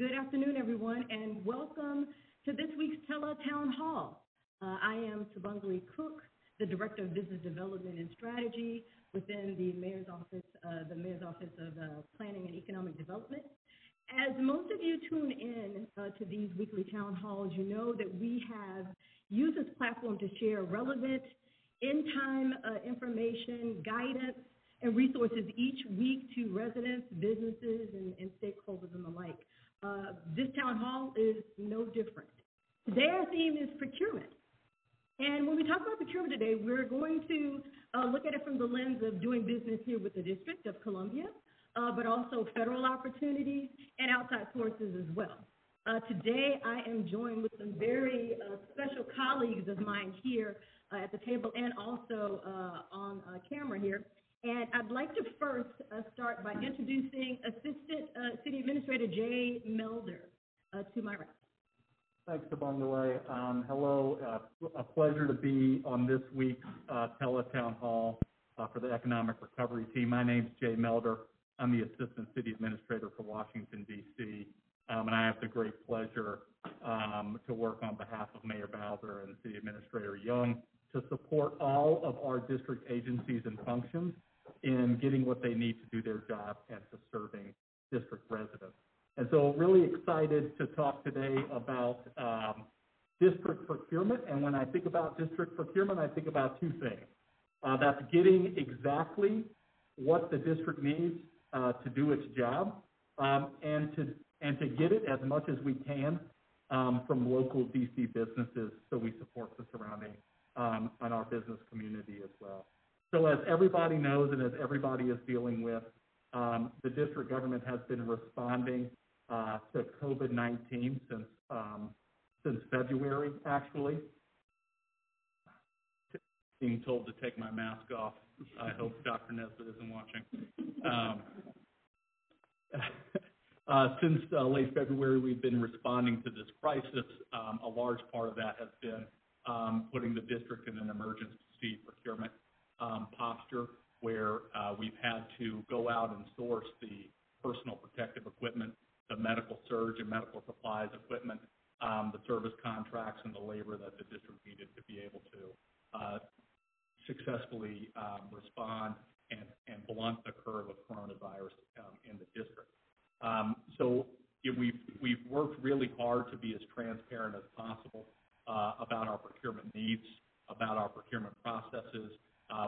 Good afternoon, everyone, and welcome to this week's Tele Town Hall. Uh, I am Tabangari Cook, the Director of Business Development and Strategy within the Mayor's Office, uh, the Mayor's Office of uh, Planning and Economic Development. As most of you tune in uh, to these weekly town halls, you know that we have used this platform to share relevant, in-time uh, information, guidance, and resources each week to residents, businesses, and, and stakeholders and the like. Uh, this town hall is no different. Today our theme is procurement. And when we talk about procurement today, we're going to uh, look at it from the lens of doing business here with the District of Columbia, uh, but also federal opportunities and outside sources as well. Uh, today, I am joined with some very uh, special colleagues of mine here uh, at the table and also on camera here. And I'd like to first start by introducing Assistant City Administrator Jay Melder to my right. Thanks, Tabangaway. Um, hello, uh, a pleasure to be on this week's uh, Teletown Hall uh, for the Economic Recovery Team. My name's Jay Melder. I'm the Assistant City Administrator for Washington, D.C., um, and I have the great pleasure um, to work on behalf of Mayor Bowser and City Administrator Young to support all of our district agencies and functions in getting what they need to do their job and to serving district residents. And so really excited to talk today about um, district procurement. And when I think about district procurement, I think about two things. Uh, that's getting exactly what the district needs uh, to do its job um, and to and to get it as much as we can um, from local DC businesses so we support the surrounding um, and our business community as well. So as everybody knows and as everybody is dealing with, um, the district government has been responding uh, to COVID-19 since um, since February, actually. Being told to take my mask off. I hope Dr. Nesbitt isn't watching. Um, uh, since uh, late February, we've been responding to this crisis. Um, a large part of that has been um, putting the district in an emergency procurement posture where uh, we've had to go out and source the personal protective equipment, the medical surge and medical supplies equipment, um, the service contracts, and the labor that the district needed to be able to uh, successfully um, respond and, blunt the curve of coronavirus um, in the district. Um, so we've, worked really hard to be as transparent as possible uh, about our procurement needs, about our procurement processes,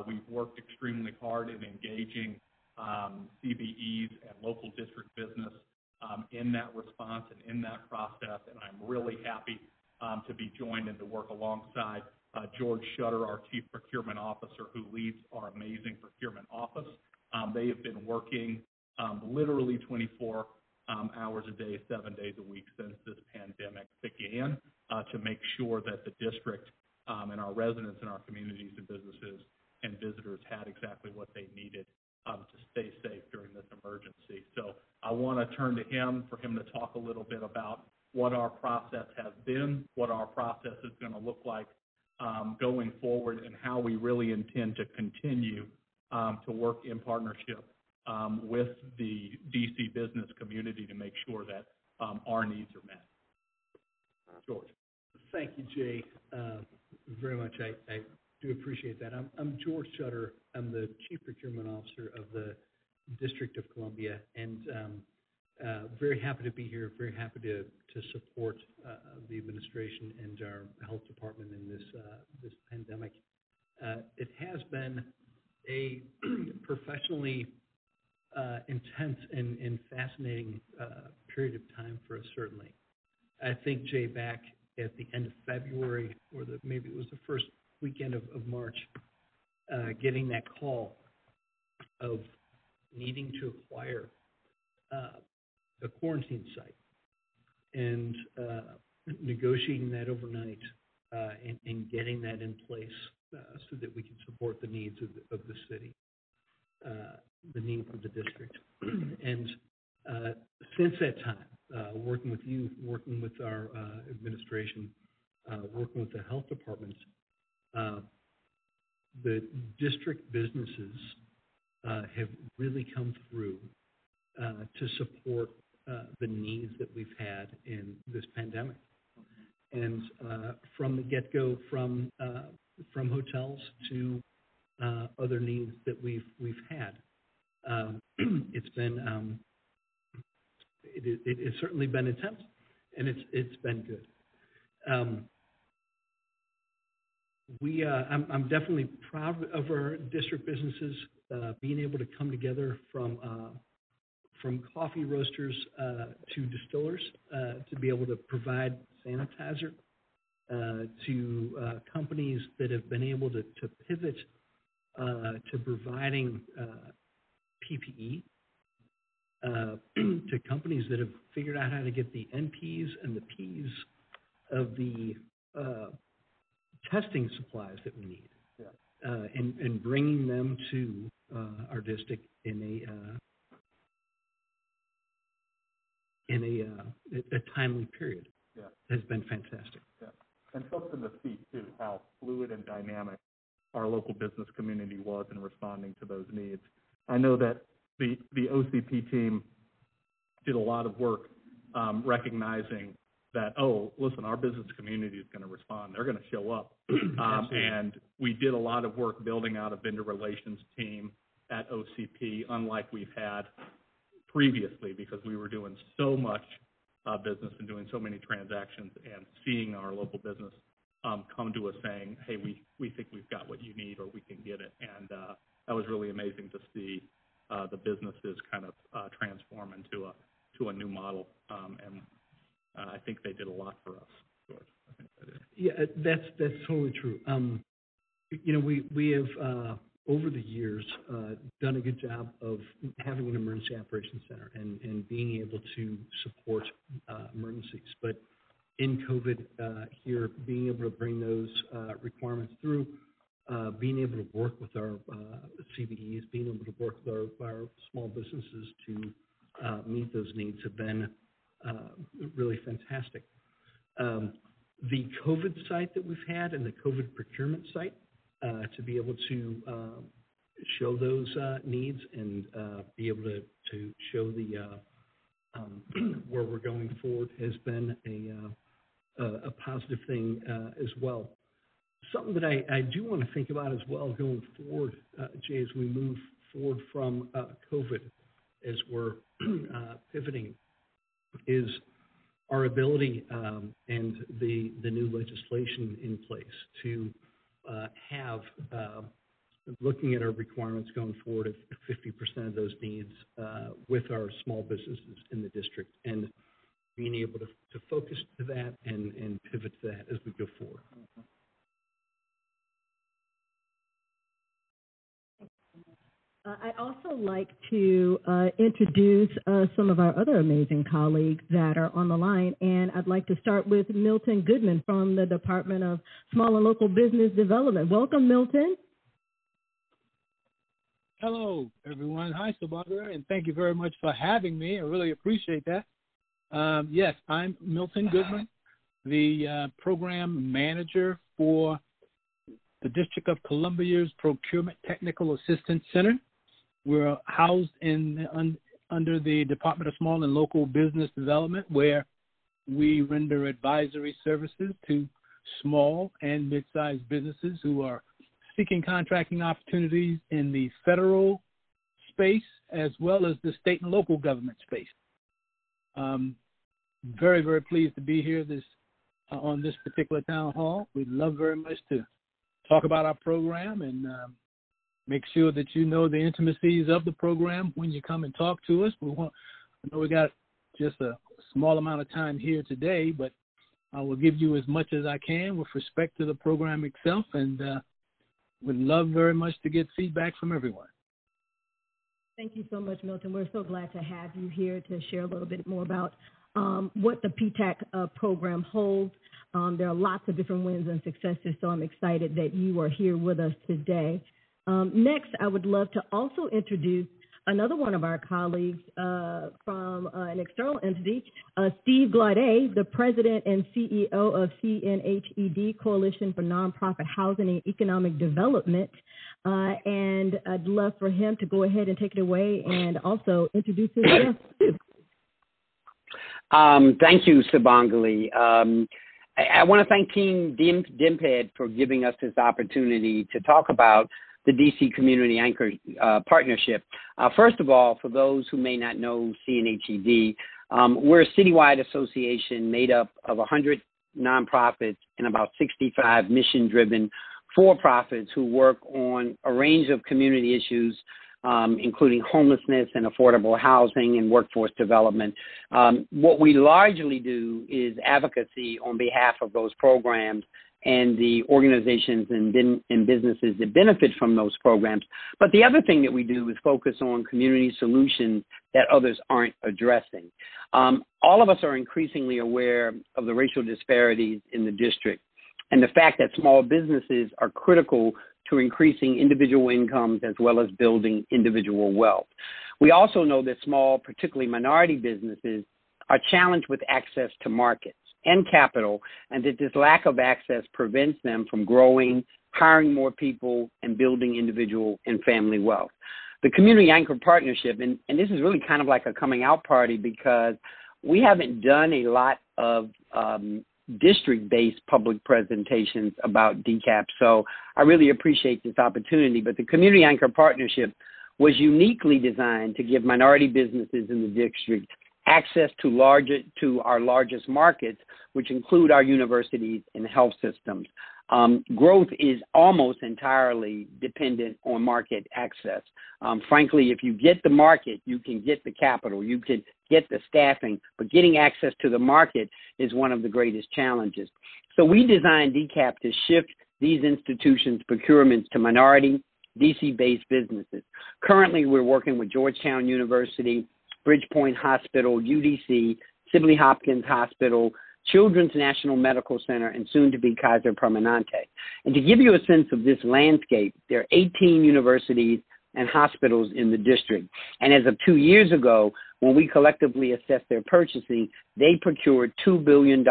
we've worked extremely hard in engaging um, CBEs and local district business um, in that response and in that process, and I'm really happy um, to be joined and to work alongside uh, George Schutter, our Chief Procurement Officer, who leads our amazing procurement office. They have been working literally 24 hours a day, seven days a week since this pandemic began uh, to make sure that the district and our residents and our communities and businesses and visitors had exactly what they needed um, to stay safe during this emergency. So I want to turn to him for him to talk a little bit about what our process has been, what our process is going to look like um, going forward, and how we really intend to continue um, to work in partnership um, with the DC business community to make sure that um, our needs are met. George. Thank you, Jay, uh, very much. I, I do appreciate that. I'm, I'm George Schutter. I'm the Chief Procurement Officer of the District of Columbia, and um, uh, very happy to be here. Very happy to to support uh, the administration and our health department in this uh, this pandemic. Uh, it has been a professionally uh, intense and, and fascinating uh, period of time for us, certainly. I think Jay back at the end of February, or the maybe it was the first weekend of, of March, uh, getting that call of needing to acquire uh, a quarantine site and uh, negotiating that overnight uh, and, and, getting that in place uh, so that we can support the needs of the, of the city, uh, the needs of the district. and since that time, working with you, working with our administration, working with the health departments, uh, the district businesses uh, have really come through uh, to support uh, the needs that we've had in this pandemic. And uh, from the get-go, from from hotels to other needs that we've we've had, um, it's been um, it, it, it has certainly been intense, and it's it's been good. Um, we, uh, I'm, I'm definitely proud of our district businesses uh, being able to come together from uh, from coffee roasters uh, to distillers uh, to be able to provide sanitizer uh, to companies that have been able to, to pivot to providing PPE to companies that have figured out how to get the NPs and the Ps of the testing supplies that we need. Yeah. Uh, and, and bringing them to uh, our district in a uh, in a, uh, a timely period Yeah. has been fantastic. And something to see too, how fluid and dynamic our local business community was in responding to those needs. I know that the, the OCP team did a lot of work, um, recognizing that, oh, listen, our business community is gonna respond, they're gonna show up. Um, and we did a lot of work building out a vendor relations team at OCP, unlike we've had previously, because we were doing so much, uh, business and doing so many transactions and seeing our local business, um, come to us saying, hey, we, we think we've got what you need or we can get it. And, uh, that was really amazing to see, uh, the businesses kind of, uh, transform into a, to a new model. Um, and, uh, I think they did a lot for us, George. Yeah, that's, that's totally true. Um, you know, we, we have, uh, over the years, uh, done a good job of having an emergency operations center and, and being able to support, uh, emergencies. But in COVID, uh, here, being able to bring those, uh, requirements through, being able to work with our, CBEs, being able to work with our, our small businesses to, meet those needs have been, really fantastic. Um, the COVID site that we've had and the COVID procurement site, uh, to be able to, um, show those, uh, needs and, uh, be able to, to show the, uh, um, where we're going forward has been a, uh, a, positive thing, uh, as well. Something that I, I do want to think about as well going forward, uh, Jay, as we move forward from, uh, COVID, as we're, uh, pivoting, is our ability um, and the, the new legislation in place to uh, have, uh, looking at our requirements going forward of fifty percent of those needs uh, with our small businesses in the district and being able to, to focus to that and, and pivot to that as we go forward. Uh, I'd also like to uh, introduce uh, some of our other amazing colleagues that are on the line, and I'd like to start with Milton Goodman from the Department of Small and Local Business Development. Welcome, Milton. Hello, everyone. Hi, Sabagara, and thank you very much for having me. I really appreciate that. Um, yes, I'm Milton Goodman, the uh, program manager for the District of Columbia's Procurement Technical Assistance Center. We're housed in un, under the Department of Small and Local Business Development, where we render advisory services to small and mid-sized businesses who are seeking contracting opportunities in the federal space as well as the state and local government space. Um, very, very pleased to be here this uh, on this particular town hall. We'd love very much to talk about our program and um, make sure that you know the intimacies of the program when you come and talk to us. We want, I know we got just a small amount of time here today, but I will give you as much as I can with respect to the program itself and uh, would love very much to get feedback from everyone. Thank you so much, Milton. We're so glad to have you here to share a little bit more about um, what the PTAC uh, program holds. Um, there are lots of different wins and successes, so I'm excited that you are here with us today. Um, next, I would love to also introduce another one of our colleagues uh, from uh, an external entity, uh, Steve Glaude, the president and CEO of CNHED, Coalition for Nonprofit Housing and Economic Development. Uh, and I'd love for him to go ahead and take it away and also introduce his guest. Um, thank you, Sabangali. Um, I, I want to thank Team DMPED for giving us this opportunity to talk about the DC Community Anchor uh, Partnership. Uh, first of all, for those who may not know CNHED, um, we're a citywide association made up of 100 nonprofits and about 65 mission driven for profits who work on a range of community issues um, including homelessness and affordable housing and workforce development. Um, what we largely do is advocacy on behalf of those programs and the organizations and, and, businesses that benefit from those programs. But the other thing that we do is focus on community solutions that others aren't addressing. Um, all of us are increasingly aware of the racial disparities in the district and the fact that small businesses are critical to increasing individual incomes as well as building individual wealth. We also know that small, particularly minority businesses, are challenged with access to markets and capital, and that this lack of access prevents them from growing, hiring more people, and building individual and family wealth. The Community Anchor Partnership, and, and this is really kind of like a coming out party because we haven't done a lot of um, district-based public presentations about DCAP. So I really appreciate this opportunity. But the Community Anchor Partnership was uniquely designed to give minority businesses in the district access to larger to our largest markets, which include our universities and health systems. Um, growth is almost entirely dependent on market access. Um, frankly, if you get the market, you can get the capital, you can get the staffing, but getting access to the market is one of the greatest challenges. So we designed DCAP to shift these institutions' procurements to minority, DC-based businesses. Currently, we're working with Georgetown University, Bridgepoint Hospital, UDC, Sibley Hopkins Hospital, Children's National Medical Center, and soon to be Kaiser Permanente. And to give you a sense of this landscape, there are 18 universities and hospitals in the district. And as of two years ago, when we collectively assessed their purchasing, they procured $2 billion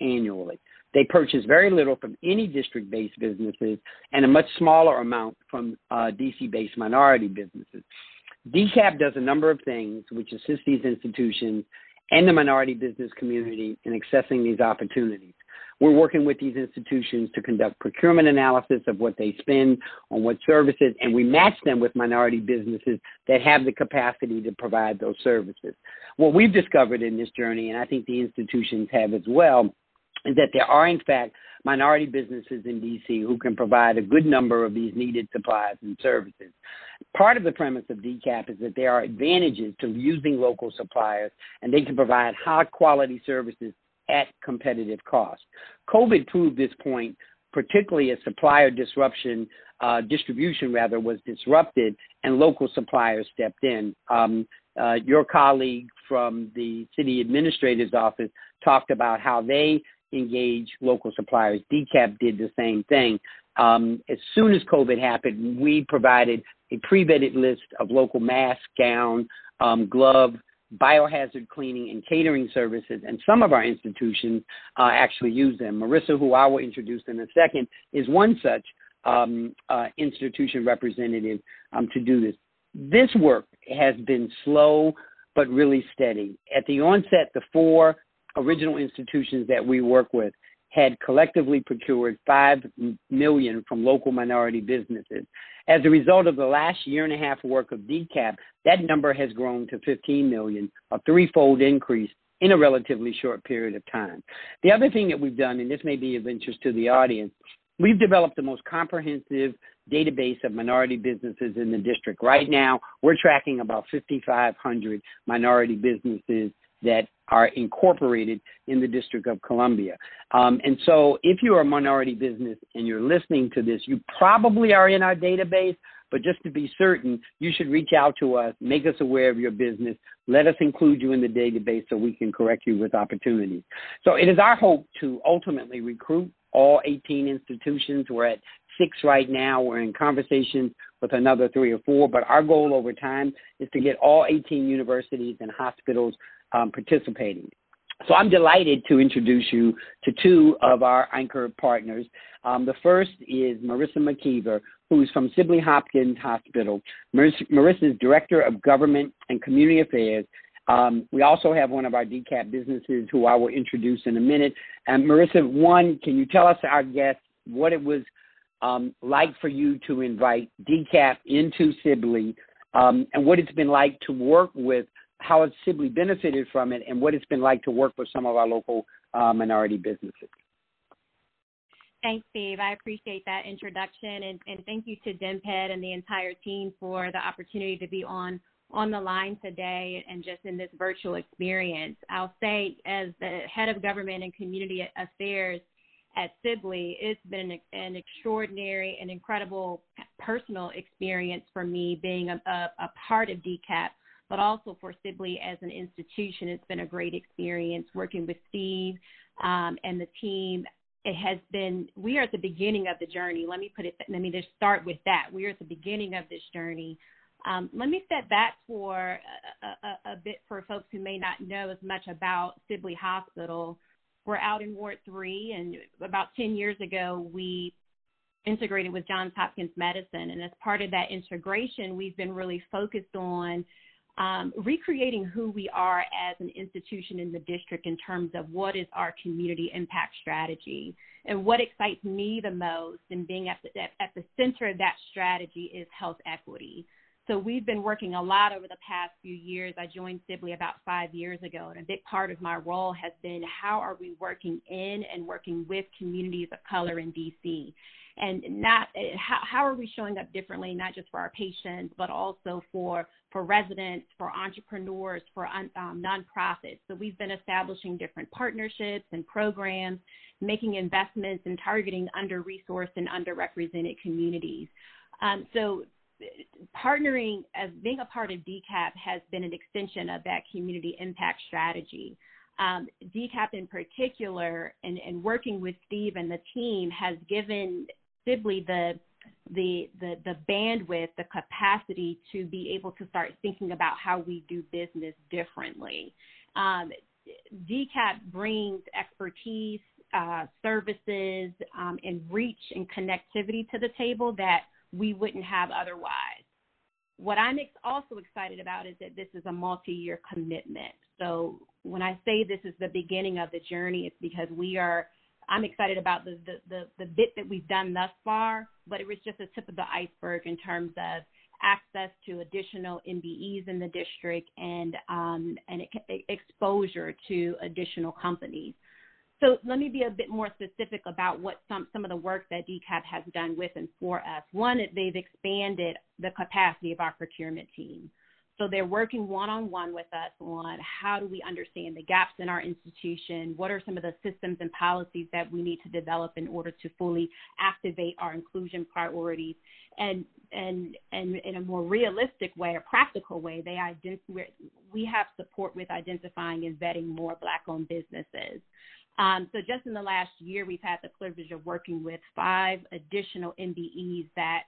annually. They purchase very little from any district based businesses and a much smaller amount from uh, DC based minority businesses. DCAP does a number of things which assist these institutions and the minority business community in accessing these opportunities. We're working with these institutions to conduct procurement analysis of what they spend on what services, and we match them with minority businesses that have the capacity to provide those services. What we've discovered in this journey, and I think the institutions have as well, is that there are, in fact, minority businesses in DC who can provide a good number of these needed supplies and services. Part of the premise of DCAP is that there are advantages to using local suppliers and they can provide high quality services at competitive cost. COVID proved this point, particularly as supplier disruption, uh, distribution rather, was disrupted and local suppliers stepped in. Um, uh, your colleague from the city administrator's office talked about how they engage local suppliers. DCAP did the same thing. Um, as soon as COVID happened, we provided a pre-vetted list of local mask, gown, um, glove, biohazard cleaning and catering services, and some of our institutions uh, actually use them. Marissa, who I will introduce in a second, is one such um, uh, institution representative um, to do this. This work has been slow but really steady. At the onset, the four original institutions that we work with had collectively procured 5 million from local minority businesses. As a result of the last year and a half work of DCAP, that number has grown to 15 million, a threefold increase in a relatively short period of time. The other thing that we've done, and this may be of interest to the audience, we've developed the most comprehensive database of minority businesses in the district. Right now, we're tracking about 5,500 minority businesses that are incorporated in the District of Columbia. Um, and so if you're a minority business and you're listening to this, you probably are in our database, but just to be certain, you should reach out to us, make us aware of your business, let us include you in the database so we can correct you with opportunities. So it is our hope to ultimately recruit all 18 institutions. We're at six right now. We're in conversations with another three or four, but our goal over time is to get all 18 universities and hospitals um, participating. So I'm delighted to introduce you to two of our anchor partners. Um, the first is Marissa McKeever, who's from Sibley Hopkins Hospital. Marissa, is Director of Government and Community Affairs Um, we also have one of our DCAP businesses who I will introduce in a minute. And Marissa, one, can you tell us, our guests, what it was um, like for you to invite DCAP into Sibley um, and what it's been like to work with, how has Sibley benefited from it, and what it's been like to work with some of our local uh, minority businesses? Thanks, Steve. I appreciate that introduction, and, and thank you to DMPED and the entire team for the opportunity to be on on the line today and just in this virtual experience. I'll say, as the head of government and community affairs at Sibley, it's been an, an extraordinary and incredible personal experience for me being a, a, a part of DCAP, but also for Sibley as an institution. It's been a great experience working with Steve um, and the team. It has been we are at the beginning of the journey. Let me put it let me just start with that. We are at the beginning of this journey. Um, let me step back for a, a, a, bit for folks who may not know as much about sibley hospital. We're out in ward 3 and about 10 years ago we integrated with johns hopkins medicine. And as part of that integration we've been really focused on um, recreating who we are as an institution in the district in terms of what is our community impact strategy. And what excites me the most and being at the, at, at the center of that strategy is health equity. So we've been working a lot over the past few years. I joined Sibley about five years ago, and a big part of my role has been how are we working in and working with communities of color in DC and not how, how are we showing up differently, not just for our patients, but also for for residents, for entrepreneurs, for um, nonprofits. So we've been establishing different partnerships and programs, making investments and targeting under-resourced and underrepresented communities. Um, so partnering as being a part of DCAP has been an extension of that community impact strategy. Um, DCAP in particular and, and, working with Steve and the team has given Sibley the the the the bandwidth, the capacity to be able to start thinking about how we do business differently. Um, DCAP brings expertise, uh, services, um, and reach and connectivity to the table that we wouldn't have otherwise. What I'm ex- also excited about is that this is a multi-year commitment. So when I say this is the beginning of the journey, it's because we are I'm excited about the, the, the, the bit that we've done thus far, but it was just a tip of the iceberg in terms of access to additional MBEs in the district and um, and exposure to additional companies. So let me be a bit more specific about what some, some of the work that DCAP has done with and for us. One, they've expanded the capacity of our procurement team. So they're working one on one with us on how do we understand the gaps in our institution? What are some of the systems and policies that we need to develop in order to fully activate our inclusion priorities? And and and in a more realistic way, a practical way, they ident- we have support with identifying and vetting more Black-owned businesses. Um, so just in the last year, we've had the privilege of working with five additional MBEs that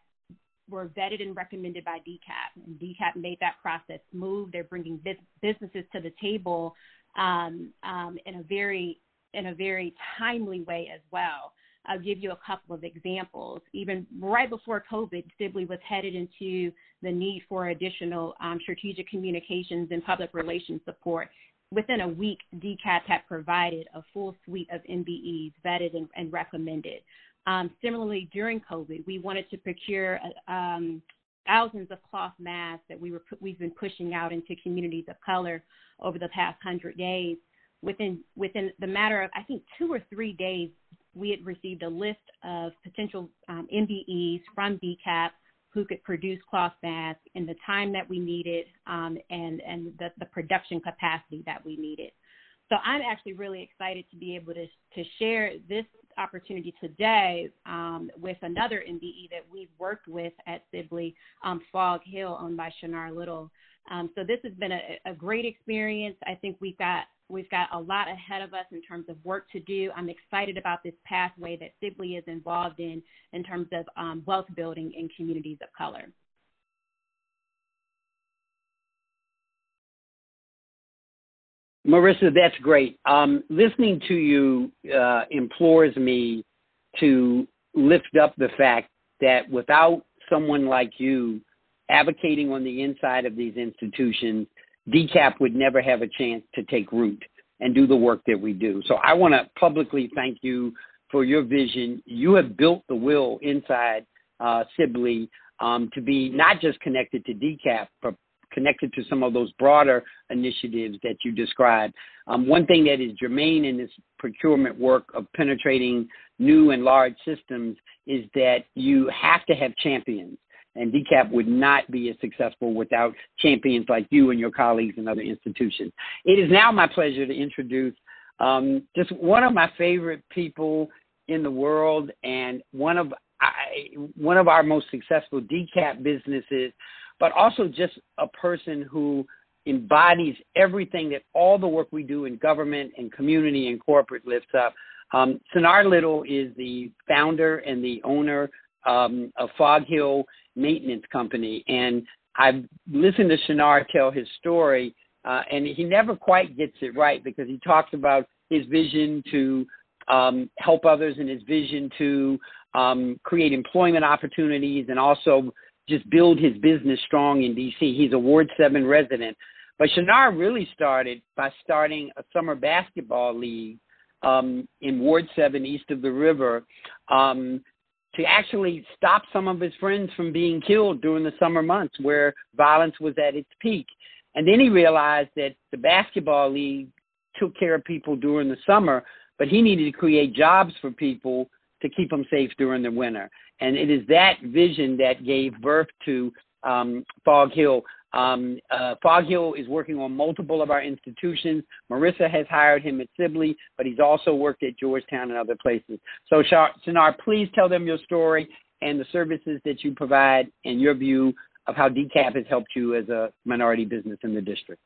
were vetted and recommended by DCAP, and DCAP made that process smooth. They're bringing businesses to the table um, um, in a very in a very timely way as well. I'll give you a couple of examples. Even right before COVID, Sibley was headed into the need for additional um, strategic communications and public relations support. Within a week, DCAP had provided a full suite of MBEs vetted and, and recommended. Um, similarly, during COVID, we wanted to procure um, thousands of cloth masks that we were we've been pushing out into communities of color over the past hundred days. Within within the matter of I think two or three days, we had received a list of potential um, MBEs from DCAP who could produce cloth masks in the time that we needed um, and and the, the production capacity that we needed. So I'm actually really excited to be able to to share this opportunity today um, with another MBE that we've worked with at Sibley, um, Fog Hill, owned by Shanar Little. Um, so this has been a, a, great experience. I think we've got we've got a lot ahead of us in terms of work to do. I'm excited about this pathway that Sibley is involved in in terms of um, wealth building in communities of color. Marissa, that's great. Um, listening to you uh, implores me to lift up the fact that without someone like you advocating on the inside of these institutions DCAP would never have a chance to take root and do the work that we do. So I want to publicly thank you for your vision. You have built the will inside uh, Sibley um, to be not just connected to DCAP, but connected to some of those broader initiatives that you described. Um, one thing that is germane in this procurement work of penetrating new and large systems is that you have to have champions. And DCAP would not be as successful without champions like you and your colleagues in other institutions. It is now my pleasure to introduce um, just one of my favorite people in the world and one of I, one of our most successful DCAP businesses, but also just a person who embodies everything that all the work we do in government and community and corporate lifts up. Um, Little is the founder and the owner um, of Fog Hill Maintenance Company, and I've listened to Sinar tell his story, uh, and he never quite gets it right because he talks about his vision to um, help others and his vision to um, create employment opportunities and also just build his business strong in DC. He's a Ward 7 resident. But Sinar really started by starting a summer basketball league um, in Ward 7 east of the river um, to actually stop some of his friends from being killed during the summer months where violence was at its peak. And then he realized that the basketball league took care of people during the summer, but he needed to create jobs for people to keep them safe during the winter. And it is that vision that gave birth to um, Fog Hill. Um, uh, Fog Hill is working on multiple of our institutions. Marissa has hired him at Sibley, but he's also worked at Georgetown and other places. So, Sinar, please tell them your story and the services that you provide and your view of how DCAP has helped you as a minority business in the district.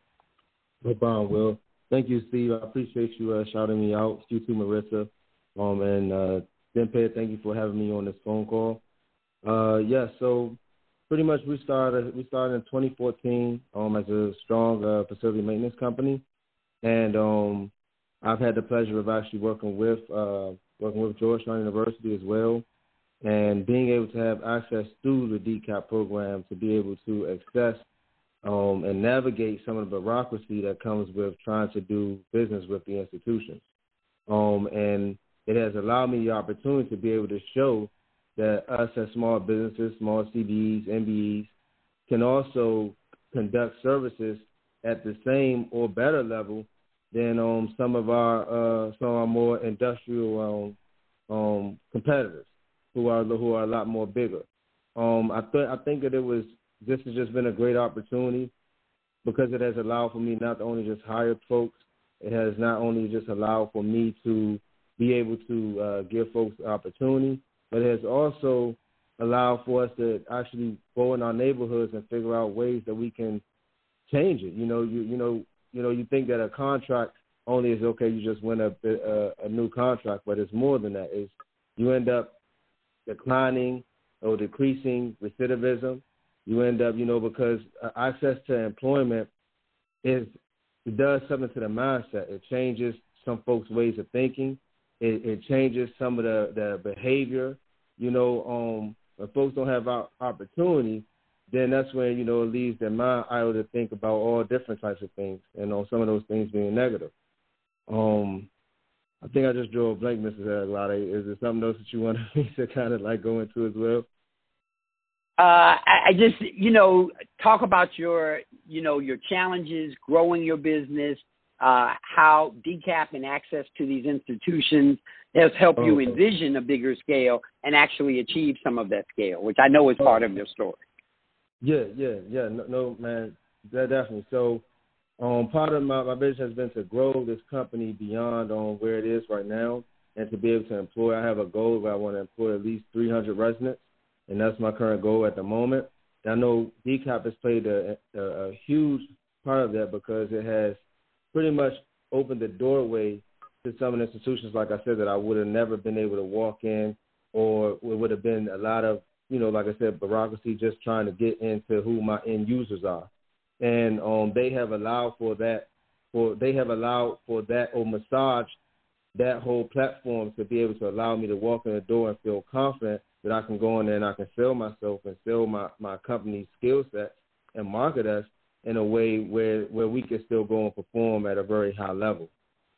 No problem, Will. Thank you, Steve. I appreciate you uh, shouting me out. You too, Marissa. Um, and uh, DMPED, thank you for having me on this phone call. Uh, yeah, so pretty much we started we started in 2014 um, as a strong uh, facility maintenance company, and um, I've had the pleasure of actually working with uh, working with Georgetown University as well, and being able to have access through the DCAP program to be able to access um, and navigate some of the bureaucracy that comes with trying to do business with the institutions. Um, and it has allowed me the opportunity to be able to show that us as small businesses, small CBEs, MBEs, can also conduct services at the same or better level than um, some of our uh, some of our more industrial um, um, competitors who are who are a lot more bigger. Um, I th- I think that it was this has just been a great opportunity because it has allowed for me not only just hire folks, it has not only just allowed for me to be able to uh, give folks opportunity, but it has also allowed for us to actually go in our neighborhoods and figure out ways that we can change it. You know, you you know, you know, you think that a contract only is okay. You just win a a, a new contract, but it's more than that. Is you end up declining or decreasing recidivism. You end up, you know, because uh, access to employment is it does something to the mindset. It changes some folks' ways of thinking. It, it changes some of the, the behavior. You know, um, when folks don't have opportunity, then that's when you know it leaves their mind idle to think about all different types of things, and on some of those things being negative. Um, I think I just drew a blank, Mrs. Aglade. Is there something else that you want me to kind of like go into as well? Uh, I, I just, you know, talk about your, you know, your challenges, growing your business, uh, how DCAP and access to these institutions has helped you envision a bigger scale and actually achieve some of that scale, which I know is part of your story. Yeah, yeah, yeah. No, no man, that definitely. So, um, part of my, my vision has been to grow this company beyond on um, where it is right now, and to be able to employ. I have a goal where I want to employ at least 300 residents, and that's my current goal at the moment. And I know DCAP has played a, a, a huge part of that because it has pretty much opened the doorway to some institutions, like I said, that I would have never been able to walk in, or it would have been a lot of, you know, like I said, bureaucracy just trying to get into who my end users are, and um, they have allowed for that, for they have allowed for that or massage that whole platform to be able to allow me to walk in the door and feel confident that I can go in there and I can sell myself and sell my my company's skill set and market us in a way where where we can still go and perform at a very high level.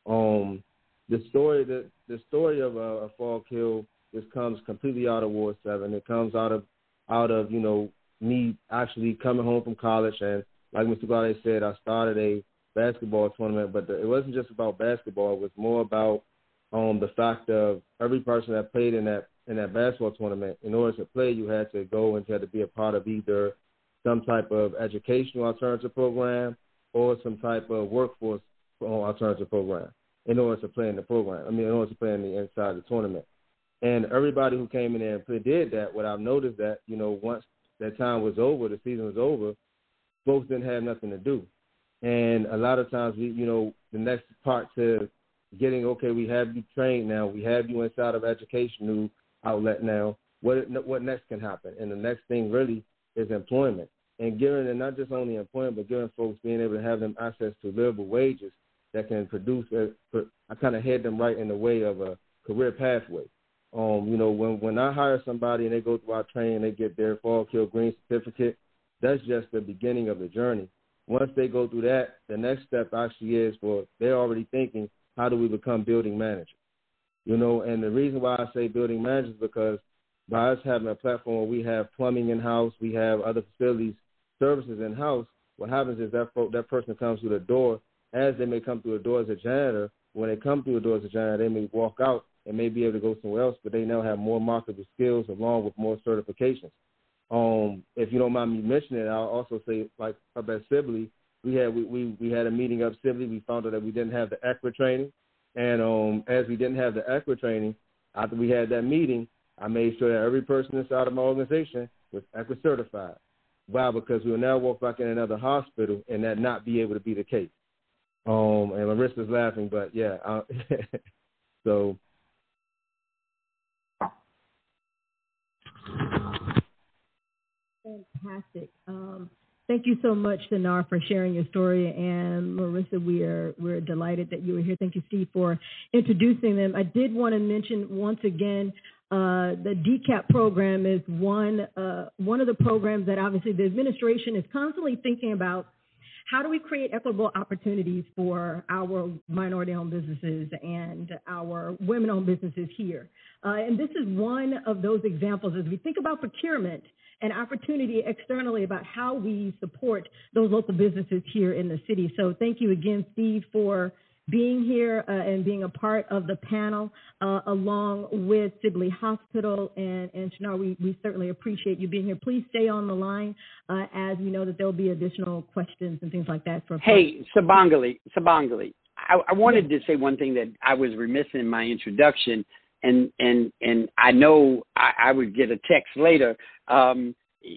Um, the story the the story of uh, a Fall Kill this comes completely out of Ward Seven. It comes out of out of you know me actually coming home from college and like Mr. Glaude said, I started a basketball tournament, but the, it wasn't just about basketball. It was more about um, the fact of every person that played in that in that basketball tournament. In order to play, you had to go and you had to be a part of either some type of educational alternative program or some type of workforce alternative program in order to play in the program. I mean, in order to play in the inside the tournament. And everybody who came in there and did that. What I've noticed that you know once that time was over, the season was over, folks didn't have nothing to do. And a lot of times, we, you know, the next part to getting okay, we have you trained now, we have you inside of educational outlet now. What what next can happen? And the next thing really is employment, and giving and not just only employment, but giving folks being able to have them access to livable wages that can produce. I kind of head them right in the way of a career pathway. Um, you know, when when I hire somebody and they go through our training, they get their fall kill green certificate. That's just the beginning of the journey. Once they go through that, the next step actually is for they're already thinking, how do we become building managers? You know, and the reason why I say building managers is because by us having a platform where we have plumbing in house, we have other facilities services in house. What happens is that that person comes through the door as they may come through the door as a janitor. When they come through the door as a janitor, they may walk out and may be able to go somewhere else, but they now have more marketable skills along with more certifications. Um, if you don't mind me mentioning it, I'll also say like up at Sibley, we had we, we, we had a meeting up Sibley. We found out that we didn't have the ICRA training, and um, as we didn't have the ICRA training, after we had that meeting, I made sure that every person inside of my organization was ICRA certified. Why? Because we will now walk back in another hospital and that not be able to be the case. Um, and Marissa's laughing, but yeah. Uh, so Fantastic. Um, thank you so much, Sinar, for sharing your story. And Marissa, we are we're delighted that you were here. Thank you, Steve, for introducing them. I did want to mention once again uh, the DCAP program is one uh, one of the programs that obviously the administration is constantly thinking about. How do we create equitable opportunities for our minority-owned businesses and our women-owned businesses here? Uh, and this is one of those examples as we think about procurement an opportunity externally about how we support those local businesses here in the city. So thank you again, Steve, for being here uh, and being a part of the panel uh, along with Sibley Hospital. And, and Sinar, we, we certainly appreciate you being here. Please stay on the line uh, as we know that there'll be additional questions and things like that. For hey, Sabangali, Sabangali, I, I wanted to say one thing that I was remiss in my introduction and and and I know I, I would get a text later, um,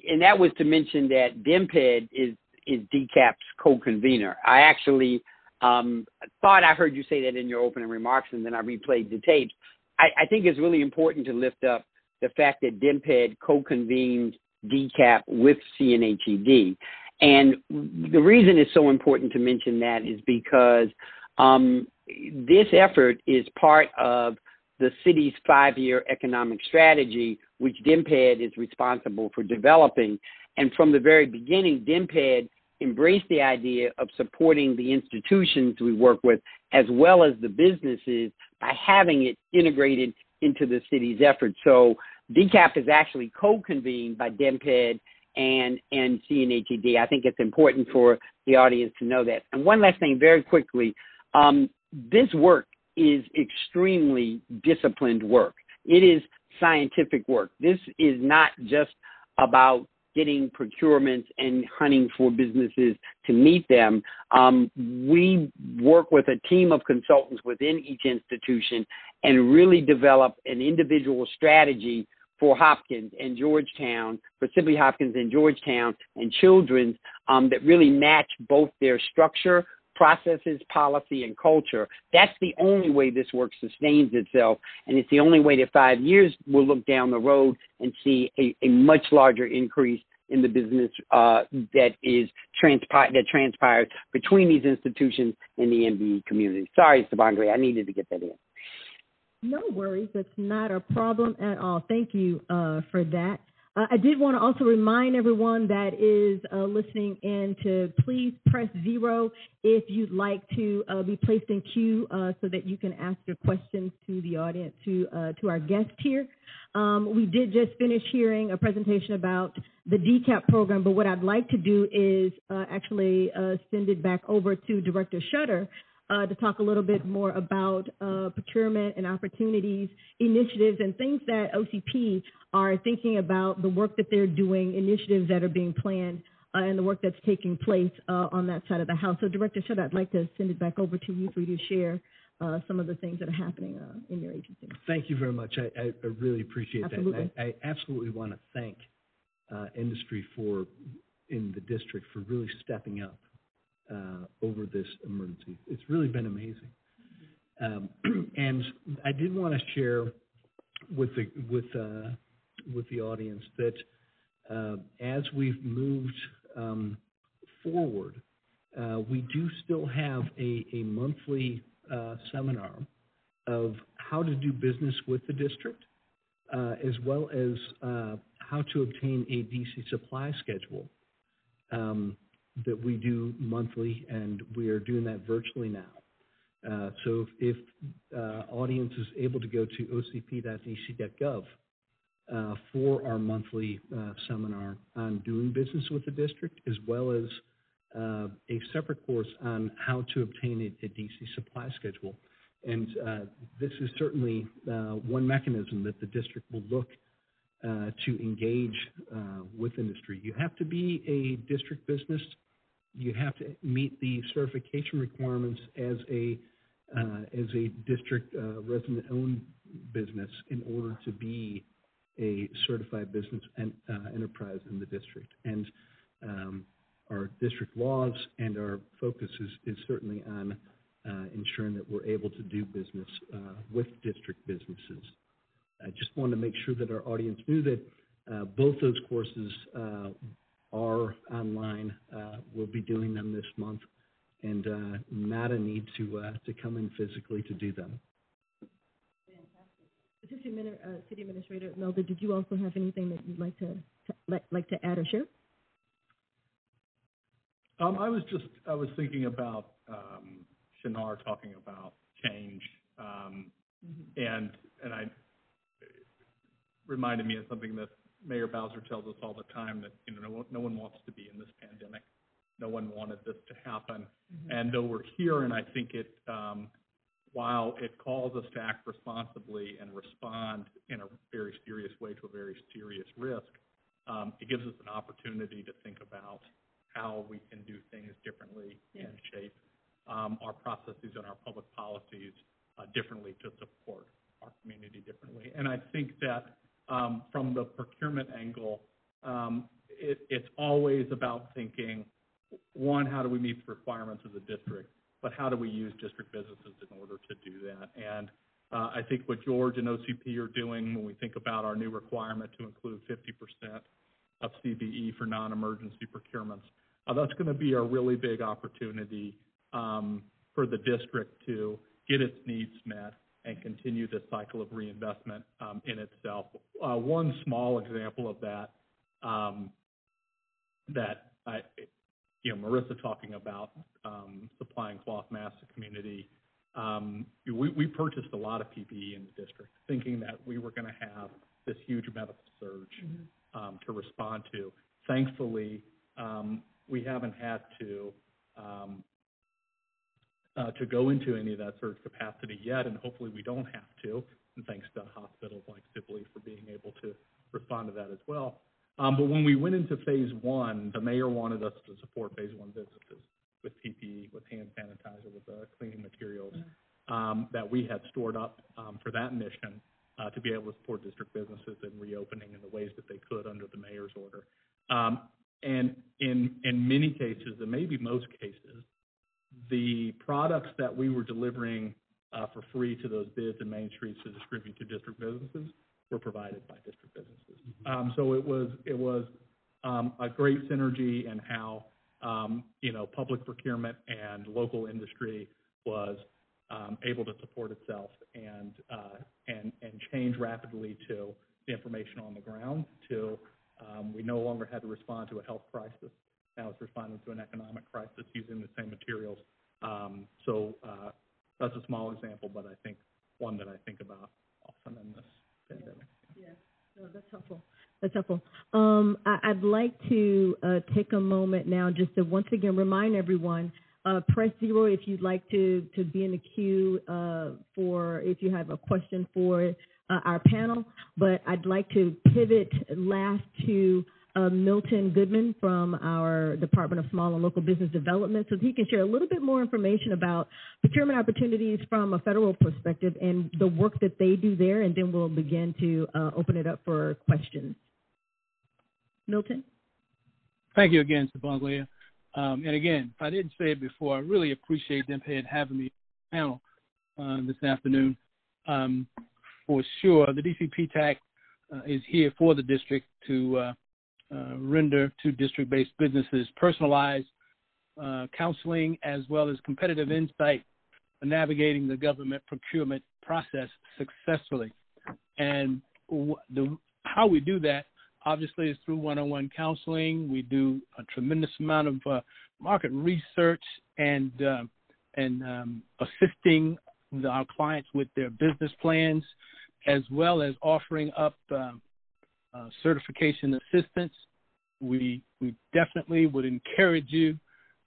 and that was to mention that DMPED is is DCAP's co-convener. I actually um, thought I heard you say that in your opening remarks, and then I replayed the tapes. I, I think it's really important to lift up the fact that DMPED co-convened DCAP with CNHED. And the reason it's so important to mention that is because um, this effort is part of the city's five-year economic strategy, which DMPED is responsible for developing. And from the very beginning, DMPED embraced the idea of supporting the institutions we work with as well as the businesses by having it integrated into the city's efforts. So DCAP is actually co-convened by DMPED and, and CNHED. I think it's important for the audience to know that. And one last thing very quickly, um, this work is extremely disciplined work. It is scientific work. This is not just about getting procurements and hunting for businesses to meet them. Um, we work with a team of consultants within each institution and really develop an individual strategy for Hopkins and Georgetown, for Sibley Hopkins and Georgetown and Children's um, that really match both their structure processes, policy, and culture. That's the only way this work sustains itself. And it's the only way that five years we'll look down the road and see a, a much larger increase in the business uh, that is transpi- that transpires between these institutions and the MBE community. Sorry, Sabangre, I needed to get that in. No worries, it's not a problem at all. Thank you uh, for that. Uh, I did want to also remind everyone that is uh, listening in to please press zero if you'd like to uh, be placed in queue uh, so that you can ask your questions to the audience, to uh, to our guest here. Um, we did just finish hearing a presentation about the DCAP program, but what I'd like to do is uh, actually send it back over to Director Schutter uh, to talk a little bit more about uh, procurement and opportunities, initiatives, and things that OCP are thinking about, the work that they're doing, initiatives that are being planned, uh, and the work that's taking place uh, on that side of the house. So, Director Schutter, I'd like to send it back over to you for you to share uh, some of the things that are happening uh, in your agency. Thank you very much. I, I, I really appreciate Absolutely. that. I, I absolutely want to thank uh, industry for in the district for really stepping up uh, over this emergency. It's really been amazing. Um, and I did want to share with the with uh, with the audience that uh, as we've moved um, forward, uh, we do still have a, a monthly uh, seminar of how to do business with the district, uh, as well as how to obtain a DC supply schedule um, that we do monthly, and we are doing that virtually now. Uh, so if, if uh, audience is able to go to ocp.dc.gov uh, for our monthly uh, seminar on doing business with the district, as well as uh, a separate course on how to obtain a, a DC supply schedule. And uh, this is certainly uh, one mechanism that the district will look uh, to engage uh, with industry. You have to be a district business. You have to meet the certification requirements as a uh, as a district uh, resident-owned business in order to be a certified business and uh, enterprise in the district. And um, our district laws and our focus is, is certainly on uh, ensuring that we're able to do business uh, with district businesses. I just wanted to make sure that our audience knew that uh, both those courses uh, are online. Uh, we'll be doing them this month, and uh, not a need to uh, to come in physically to do them. Assistant Admin- uh, City Administrator Melda, did you also have anything that you'd like to, to like, like to add or share? Um, I was just, I was thinking about, um, Shinar talking about change, um, and, and I, reminded me of something that Mayor Bowser tells us all the time, that, you know, no one, no one wants to be in this pandemic. No one wanted this to happen. And though we're here, and I think it, um, while it calls us to act responsibly and respond in a very serious way to a very serious risk, um, it gives us an opportunity to think about how we can do things differently and shape um, our processes and our public policies uh, differently to support our community differently. And I think that um, from the procurement angle, um, it, it's always about thinking, one, how do we meet the requirements of the district, but how do we use district businesses in order to do that? And uh, I think what George and OCP are doing when we think about our new requirement to include 50% of CBE for non-emergency procurements, uh, that's going to be a really big opportunity um, for the district to get its needs met and continue this cycle of reinvestment um, in itself. Uh, one small example of that um, that I, you know, Marissa talking about um, supplying cloth masks to community. Um, we, we purchased a lot of PPE in the district, thinking that we were going to have this huge medical surge um, to respond to. Thankfully, um, we haven't had to um, uh, to go into any of that surge capacity yet, and hopefully we don't have to. And thanks to hospitals like Sibley for being able to respond to that as well. Um, but when we went into phase one, the mayor wanted us to support phase one businesses with PPE, with hand sanitizer, with uh, cleaning materials um, that we had stored up um, for that mission uh, to be able to support district businesses in reopening in the ways that they could under the mayor's order. Um, and in in many cases, and maybe most cases, the products that we were delivering uh, for free to those bids in Main Streets to distribute to district businesses were provided by district businesses. Um, so it was it was um, a great synergy in how um, you know public procurement and local industry was um, able to support itself and uh, and and change rapidly to the information on the ground to Um, we no longer had to respond to a health crisis. Now it's responding to an economic crisis using the same materials. Um, so uh, that's a small example, but I think one that I think about often in this pandemic. Yeah, no, that's helpful. That's helpful. Um, I, I'd like to uh, take a moment now just to once again remind everyone. Uh, press zero if you'd like to to be in the queue uh, for if you have a question for uh, our panel. But I'd like to pivot last to uh, Milton Goodman from our Department of Small and Local Business Development so he can share a little bit more information about procurement opportunities from a federal perspective and the work that they do there, and then we'll begin to uh, open it up for questions. Milton? Thank you again, Sabonglia. Um, and again, if I didn't say it before, I really appreciate them having me on the panel uh, this afternoon. Um, for sure, the DC PTAC uh, is here for the district to uh, render to district-based businesses personalized uh, counseling as well as competitive insight for navigating the government procurement process successfully. And the, how we do that obviously is through one-on-one counseling. We do a tremendous amount of uh, market research and uh, and um, assisting the, our clients with their business plans, as well as offering up uh, uh, certification assistance. We we definitely would encourage you,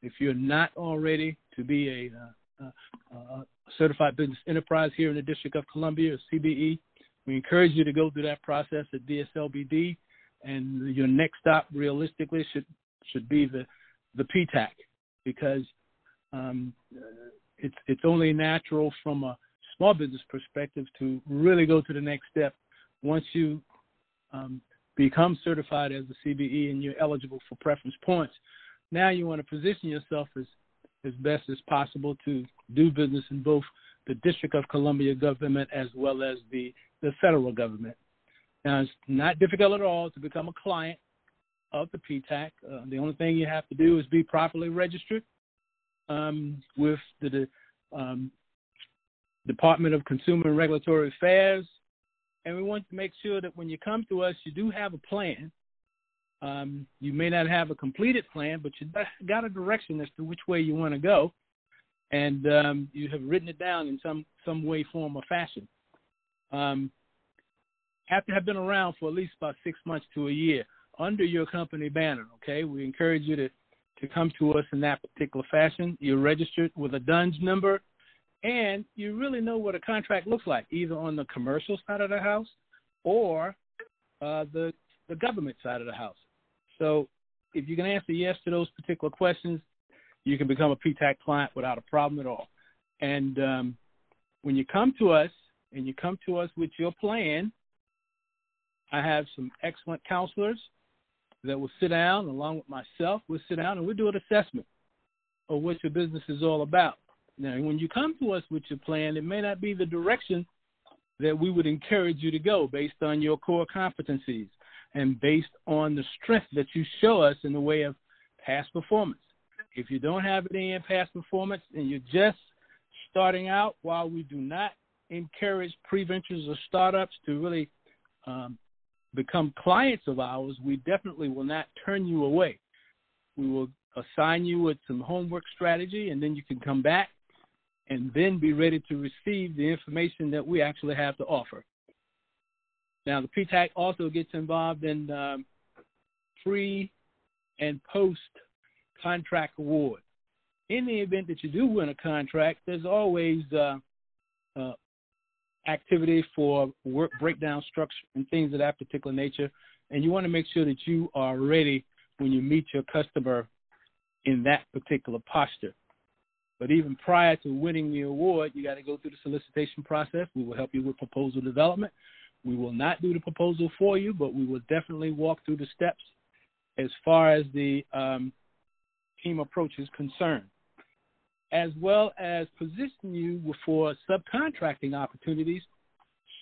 if you're not already, to be a, uh, a certified business enterprise here in the District of Columbia, or CBE. We encourage you to go through that process at DSLBD and your next stop realistically should should be the the PTAC because um, it's it's only natural from a small business perspective to really go to the next step once you um, become certified as a CBE and you're eligible for preference points. Now you want to position yourself as as best as possible to do business in both the District of Columbia government as well as the the federal government. Now, it's not difficult at all to become a client of the PTAC. Uh, the only thing you have to do is be properly registered um, with the um, Department of Consumer and Regulatory Affairs. And we want to make sure that when you come to us, you do have a plan. Um, you may not have a completed plan, but you got a direction as to which way you want to go, and um, you have written it down in some some way, form, or fashion. Um, have to have been around for at least about six months to a year under your company banner. Okay, we encourage you to to come to us in that particular fashion. You're registered with a DUNS number, and you really know what a contract looks like, either on the commercial side of the house or uh, the the government side of the house. So, if you can answer yes to those particular questions, you can become a PTAC client without a problem at all. And um, when you come to us, and you come to us with your plan, I have some excellent counselors that will sit down along with myself. We'll sit down and we'll do an assessment of what your business is all about. Now, when you come to us with your plan, it may not be the direction that we would encourage you to go based on your core competencies and based on the strength that you show us in the way of past performance. If you don't have any past performance and you're just starting out, while we do not encourage pre-ventures or startups to really um, become clients of ours, we definitely will not turn you away. We will assign you with some homework strategy, and then you can come back and then be ready to receive the information that we actually have to offer. Now, the PTAC also gets involved in um, pre and post contract award. In the event that you do win a contract, there's always uh, uh, activity for work breakdown structure and things of that particular nature. And you want to make sure that you are ready when you meet your customer in that particular posture. But even prior to winning the award, you got to go through the solicitation process. We will help you with proposal development. We will not do the proposal for you, but we will definitely walk through the steps as far as the um, team approach is concerned as well as position you for subcontracting opportunities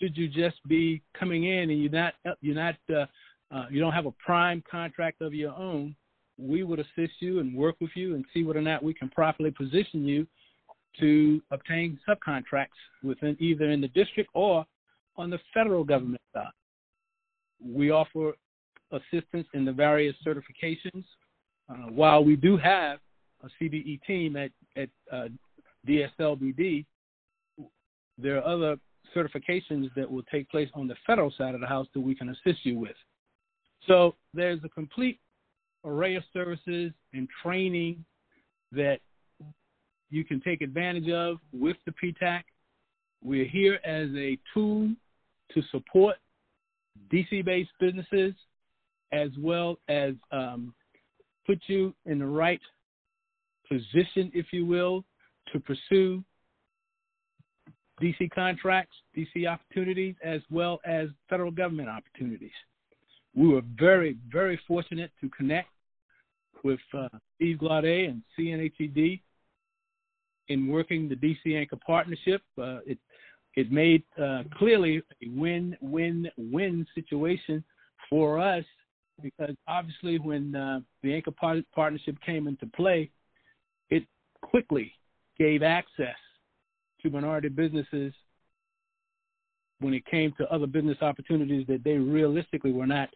should you just be coming in and you're not you're not uh, uh, you don't have a prime contract of your own we would assist you and work with you and see whether or not we can properly position you to obtain subcontracts within either in the district or on the federal government side. We offer assistance in the various certifications. Uh, while we do have a CBE team at, at uh, DSLBD, there are other certifications that will take place on the federal side of the house that we can assist you with. So there's a complete array of services and training that you can take advantage of with the PTAC. We're here as a tool to support DC based businesses as well as um, put you in the right position, if you will, to pursue DC contracts, DC opportunities, as well as federal government opportunities. We were very, very fortunate to connect with uh, Steve Glaude and CNHED in working the DC Anchor Partnership. Uh, it it made uh, clearly a win-win-win situation for us because obviously when uh, the Anchor par- Partnership came into play, it quickly gave access to minority businesses when it came to other business opportunities that they realistically were not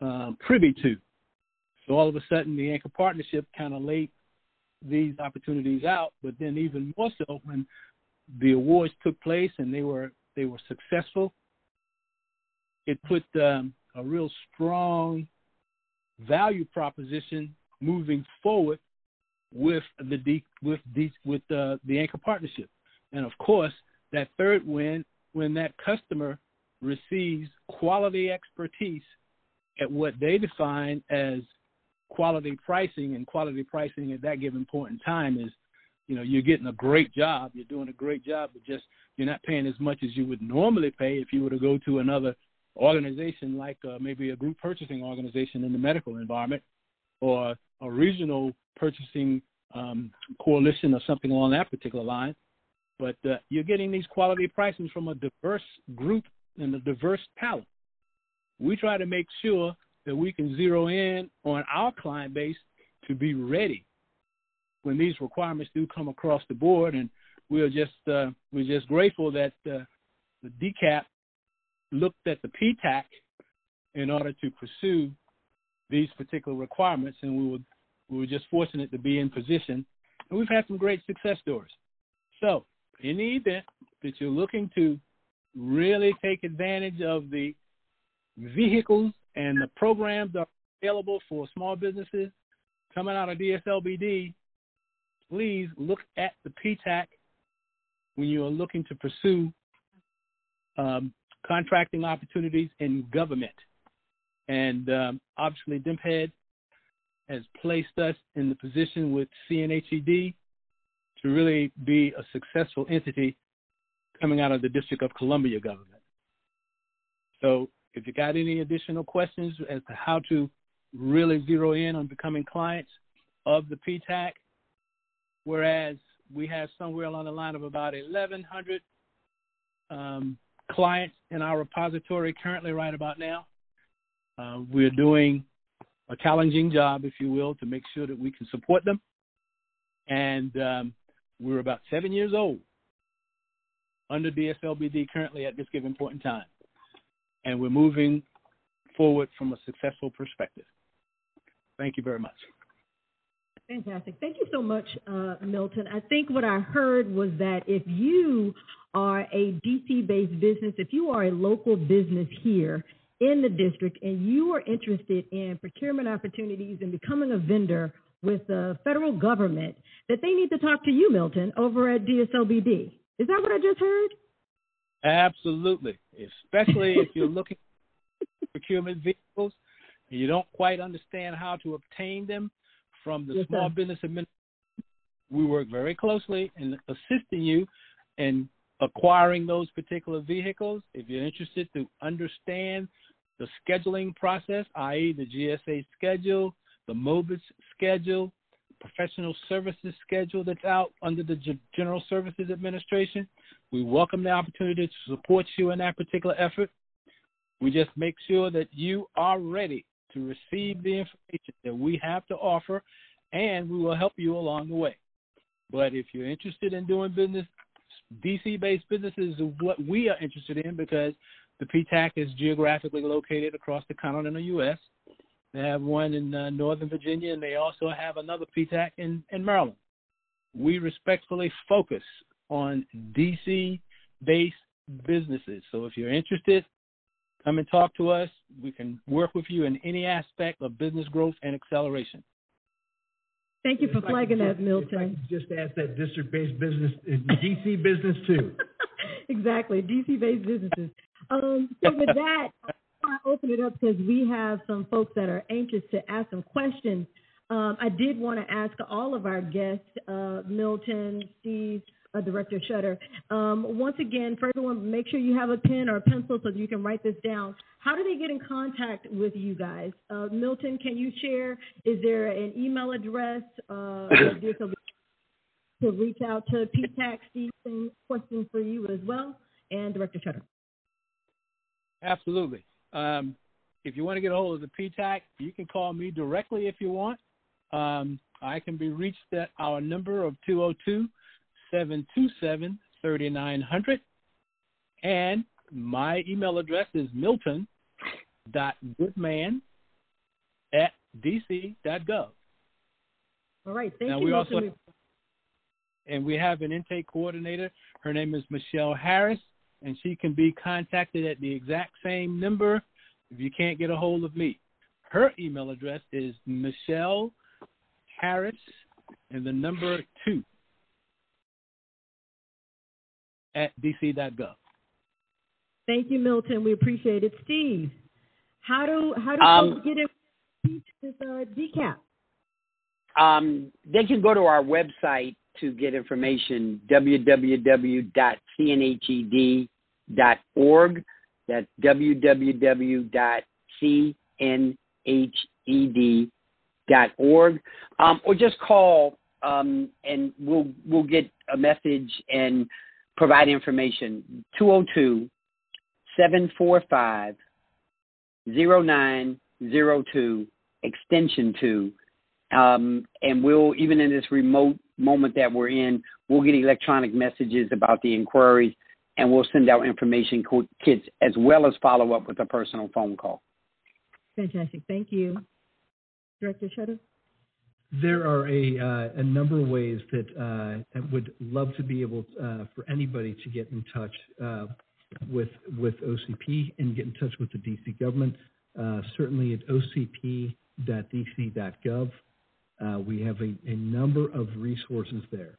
um, privy to. So all of a sudden, the Anchor Partnership kind of laid these opportunities out, but then even more so when the awards took place and they were they were successful, it put um, a real strong value proposition moving forward with the with D, with uh, the anchor partnership, and of course that third win when that customer receives quality expertise at what they define as quality pricing, and quality pricing at that given point in time is, you know, you're getting a great job, you're doing a great job, but just you're not paying as much as you would normally pay if you were to go to another organization like uh, maybe a group purchasing organization in the medical environment or a regional purchasing um, coalition or something along that particular line. But uh, you're getting these quality pricing from a diverse group and a diverse palette. We try to make sure that we can zero in on our client base to be ready when these requirements do come across the board. And we're just uh, we're just grateful that uh, the DCAP looked at the PTAC in order to pursue these particular requirements, and we were we were just fortunate to be in position, and we've had some great success stories. So, in the event that you're looking to really take advantage of the vehicles and the programs that are available for small businesses coming out of DSLBD, please look at the PTAC when you are looking to pursue um, contracting opportunities in government. And um, obviously, DMPED has placed us in the position with CNHED to really be a successful entity coming out of the District of Columbia government. So if you got any additional questions as to how to really zero in on becoming clients of the PTAC, whereas we have somewhere along the line of about 1,100 um, clients in our repository currently right about now. Uh, we're doing a challenging job, if you will, to make sure that we can support them. And um, we're about seven years old under DSLBD currently at this given point in time and we're moving forward from a successful perspective. Thank you very much. Fantastic. Thank you so much, uh, Milton. I think what I heard was that if you are a DC based business, if you are a local business here in the district and you are interested in procurement opportunities and becoming a vendor with the federal government, that they need to talk to you, Milton, over at DSLBD. Is that what I just heard? Absolutely, especially if you're looking for procurement vehicles and you don't quite understand how to obtain them from the yes, Small sir. Business Administration. We work very closely in assisting you in acquiring those particular vehicles. If you're interested to understand the scheduling process, i.e., the GSA schedule, the MOBIS schedule, professional services schedule that's out under the G- General Services Administration. We welcome the opportunity to support you in that particular effort. We just make sure that you are ready to receive the information that we have to offer, and we will help you along the way. But if you're interested in doing business, DC based businesses is what we are interested in because The PTAC is geographically located across the continental U.S. They have one in uh, Northern Virginia, and they also have another PTAC in, in Maryland. We respectfully focus on DC based businesses. So if you're interested, come and talk to us. We can work with you in any aspect of business growth and acceleration. Thank you for If I flagging that, just- If I Milton. just ask that district-based business, uh, DC business too. exactly, DC-based businesses. Um, so with that, I open it up because we have some folks that are anxious to ask some questions. Um, I did want to ask all of our guests, uh, Milton, Steve, uh, Director Schutter. Um, once again, for everyone, make sure you have a pen or a pencil so you can write this down. How do they get in contact with you guys? Uh, Milton, can you share? Is there an email address? Uh, to reach out to PTAC. Same question for you as well, and Director Schutter. Absolutely. Um, if you want to get a hold of the PTAC, you can call me directly if you want. Um, I can be reached at our number of 202 727 3900. And my email address is milton.goodman at dc.gov. All right, thank Now, you, we Milton. also- And we have an intake coordinator. Her name is Michelle Harris, and she can be contacted at the exact same number if you can't get a hold of me. Her email address is Michelle Harris and the number two at dc.gov. Thank you, Milton. We appreciate it. Steve, how do how do Um, folks get in this uh, DCAP? Um, they can go to our website to get information, www.cnhed.org. That's www.cnhed.org. Um, or just call um, and we'll we'll get a message and provide information. 202 745 0902 extension 2 um, and we'll even in this remote moment that we're in, we'll get electronic messages about the inquiries, and we'll send out information kits as well as follow up with a personal phone call. Fantastic. Thank you, Director Schutter. There are a, uh, a number of ways that uh, I would love to be able uh, for anybody to get in touch uh, with with OCP and get in touch with the DC government. Uh, certainly at ocp.dc.gov, uh, we have a, a number of resources there,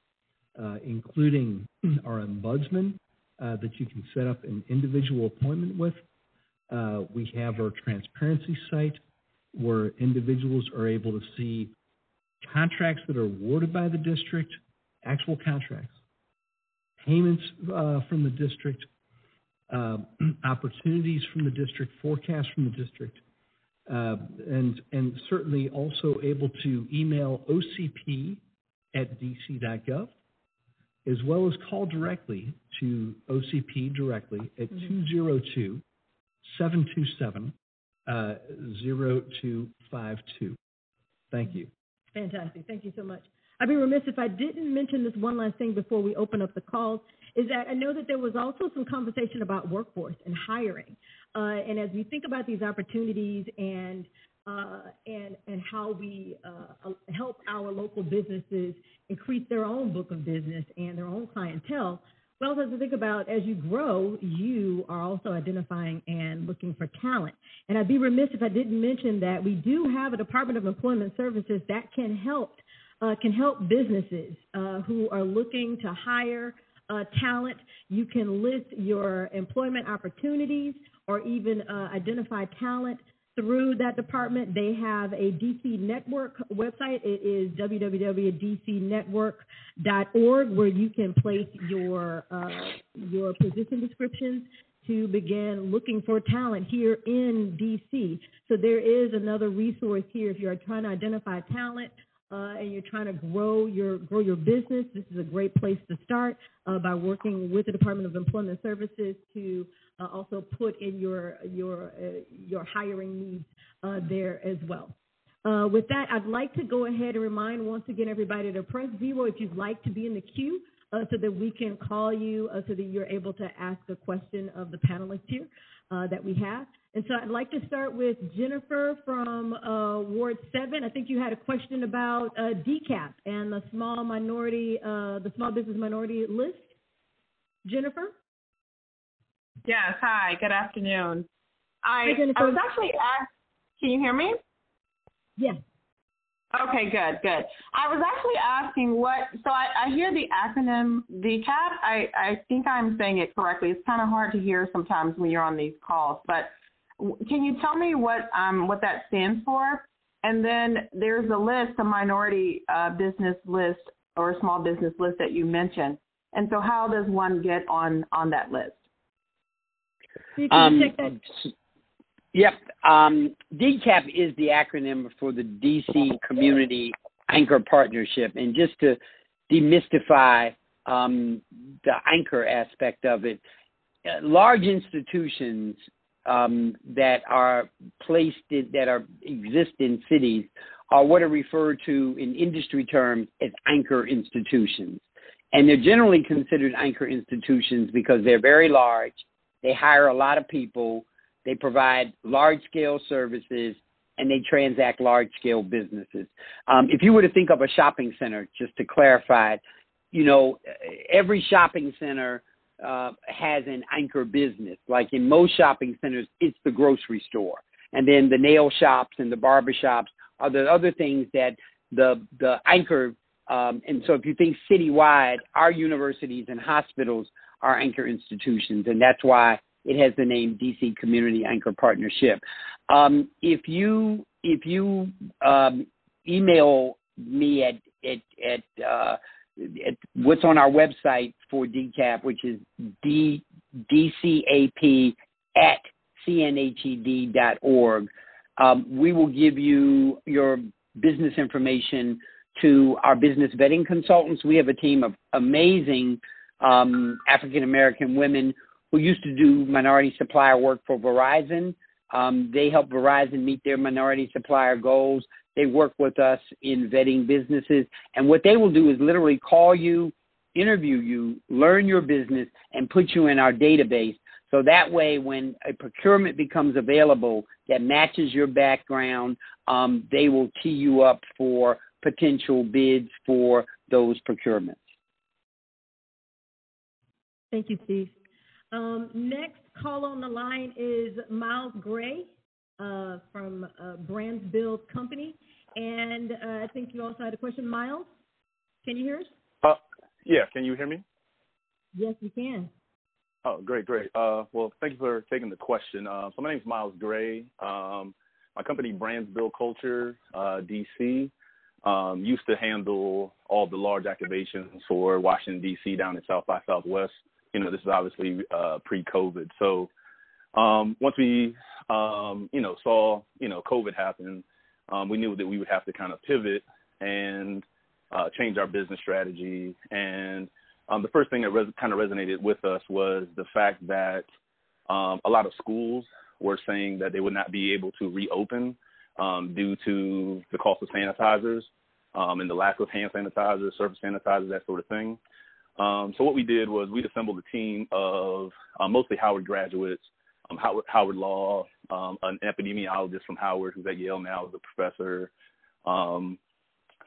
including our ombudsman that you can set up an individual appointment with. We have our transparency site where individuals are able to see contracts that are awarded by the district, actual contracts, payments uh, from the district, uh, opportunities from the district, forecasts from the district, uh, and and certainly also able to email OCP at dc.gov, as well as call directly to OCP directly at 202 727 uh, 0252. Thank you. Fantastic. Thank you so much. I'd be remiss if I didn't mention this one last thing before we open up the calls, is that I know that there was also some conversation about workforce and hiring. Uh, and as we think about these opportunities and uh, and and how we uh, help our local businesses increase their own book of business and their own clientele, we also have to think about as you grow, you are also identifying and looking for talent. And I'd be remiss if I didn't mention that we do have a Department of Employment Services that can help uh, can help businesses uh, who are looking to hire uh, talent. You can list your employment opportunities or even uh, identify talent through that department. They have a DC Network website. It is www.dcnetwork.org where you can place your uh, your position descriptions to begin looking for talent here in DC. So there is another resource here if you're trying to identify talent. Uh, and you're trying to grow your grow your business, this is a great place to start uh, by working with the Department of Employment Services to uh, also put in your your uh, your hiring needs uh, there as well. Uh, with that, I'd like to go ahead and remind once again everybody to press zero if you'd like to be in the queue uh, so that we can call you uh, so that you're able to ask a question of the panelists here that we have. And so I'd like to start with Jennifer from Ward 7. I think you had a question about DCAP and the small minority, the small business minority list. Jennifer? Yes, hi, good afternoon. I, Hi, I was actually asked, can you hear me? Yes. Okay, good, good. I was actually asking what, so I, I hear the acronym DCAP. I, I think I'm saying it correctly. It's kind of hard to hear sometimes when you're on these calls, but can you tell me what, um, what that stands for? And then there's a list, a minority uh, business list or a small business list that you mentioned. And so how does one get on, on that list? So you can Um, check that. Yep. Um, DCAP is the acronym for the DC Community Anchor Partnership. And just to demystify um, the anchor aspect of it, uh, large institutions um, that are placed in, that are exist in cities are what are referred to in industry terms as anchor institutions. And they're generally considered anchor institutions because they're very large. They hire a lot of people they provide large scale services and they transact large scale businesses. Um, if you were to think of a shopping center, just to clarify, you know, every shopping center uh, has an anchor business. Like in most shopping centers, it's the grocery store. And then the nail shops and the barber shops are the other things that the, the anchor. Um, and so if you think citywide, our universities and hospitals are anchor institutions. And that's why it has the name DC Community Anchor Partnership. Um, if you if you um, email me at at at, uh, at what's on our website for DCAP, which is d dcap at cnhed.org, um, we will give you your business information to our business vetting consultants. We have a team of amazing um, African American women who used to do minority supplier work for Verizon. Um, they help Verizon meet their minority supplier goals. They work with us in vetting businesses. And what they will do is literally call you, interview you, learn your business, and put you in our database. So that way, when a procurement becomes available that matches your background, um, they will tee you up for potential bids for those procurements. Thank you, Steve. Um, next call on the line is Miles Gray uh, from uh, Brands Build Company. And uh, I think you also had a question, Miles. Can you hear us? Uh, yeah, can you hear me? Yes, we can. Oh, great, great. Uh, well, thank you for taking the question. Uh, so my name is Miles Gray. Um, my company, Brands Build Culture, uh, DC, um, used to handle all the large activations for Washington, D.C. down in South by Southwest. You know, this is obviously uh, pre-COVID. So um, once we, um, you know, saw, you know, COVID happen, um, we knew that we would have to kind of pivot and uh, change our business strategy. And um, the first thing that res- kind of resonated with us was the fact that um, a lot of schools were saying that they would not be able to reopen um, due to the cost of sanitizers um, and the lack of hand sanitizers, surface sanitizers, that sort of thing. Um, so what we did was we assembled a team of uh, mostly Howard graduates, um, Howard, Howard Law, um, an epidemiologist from Howard who's at Yale now as a professor, um,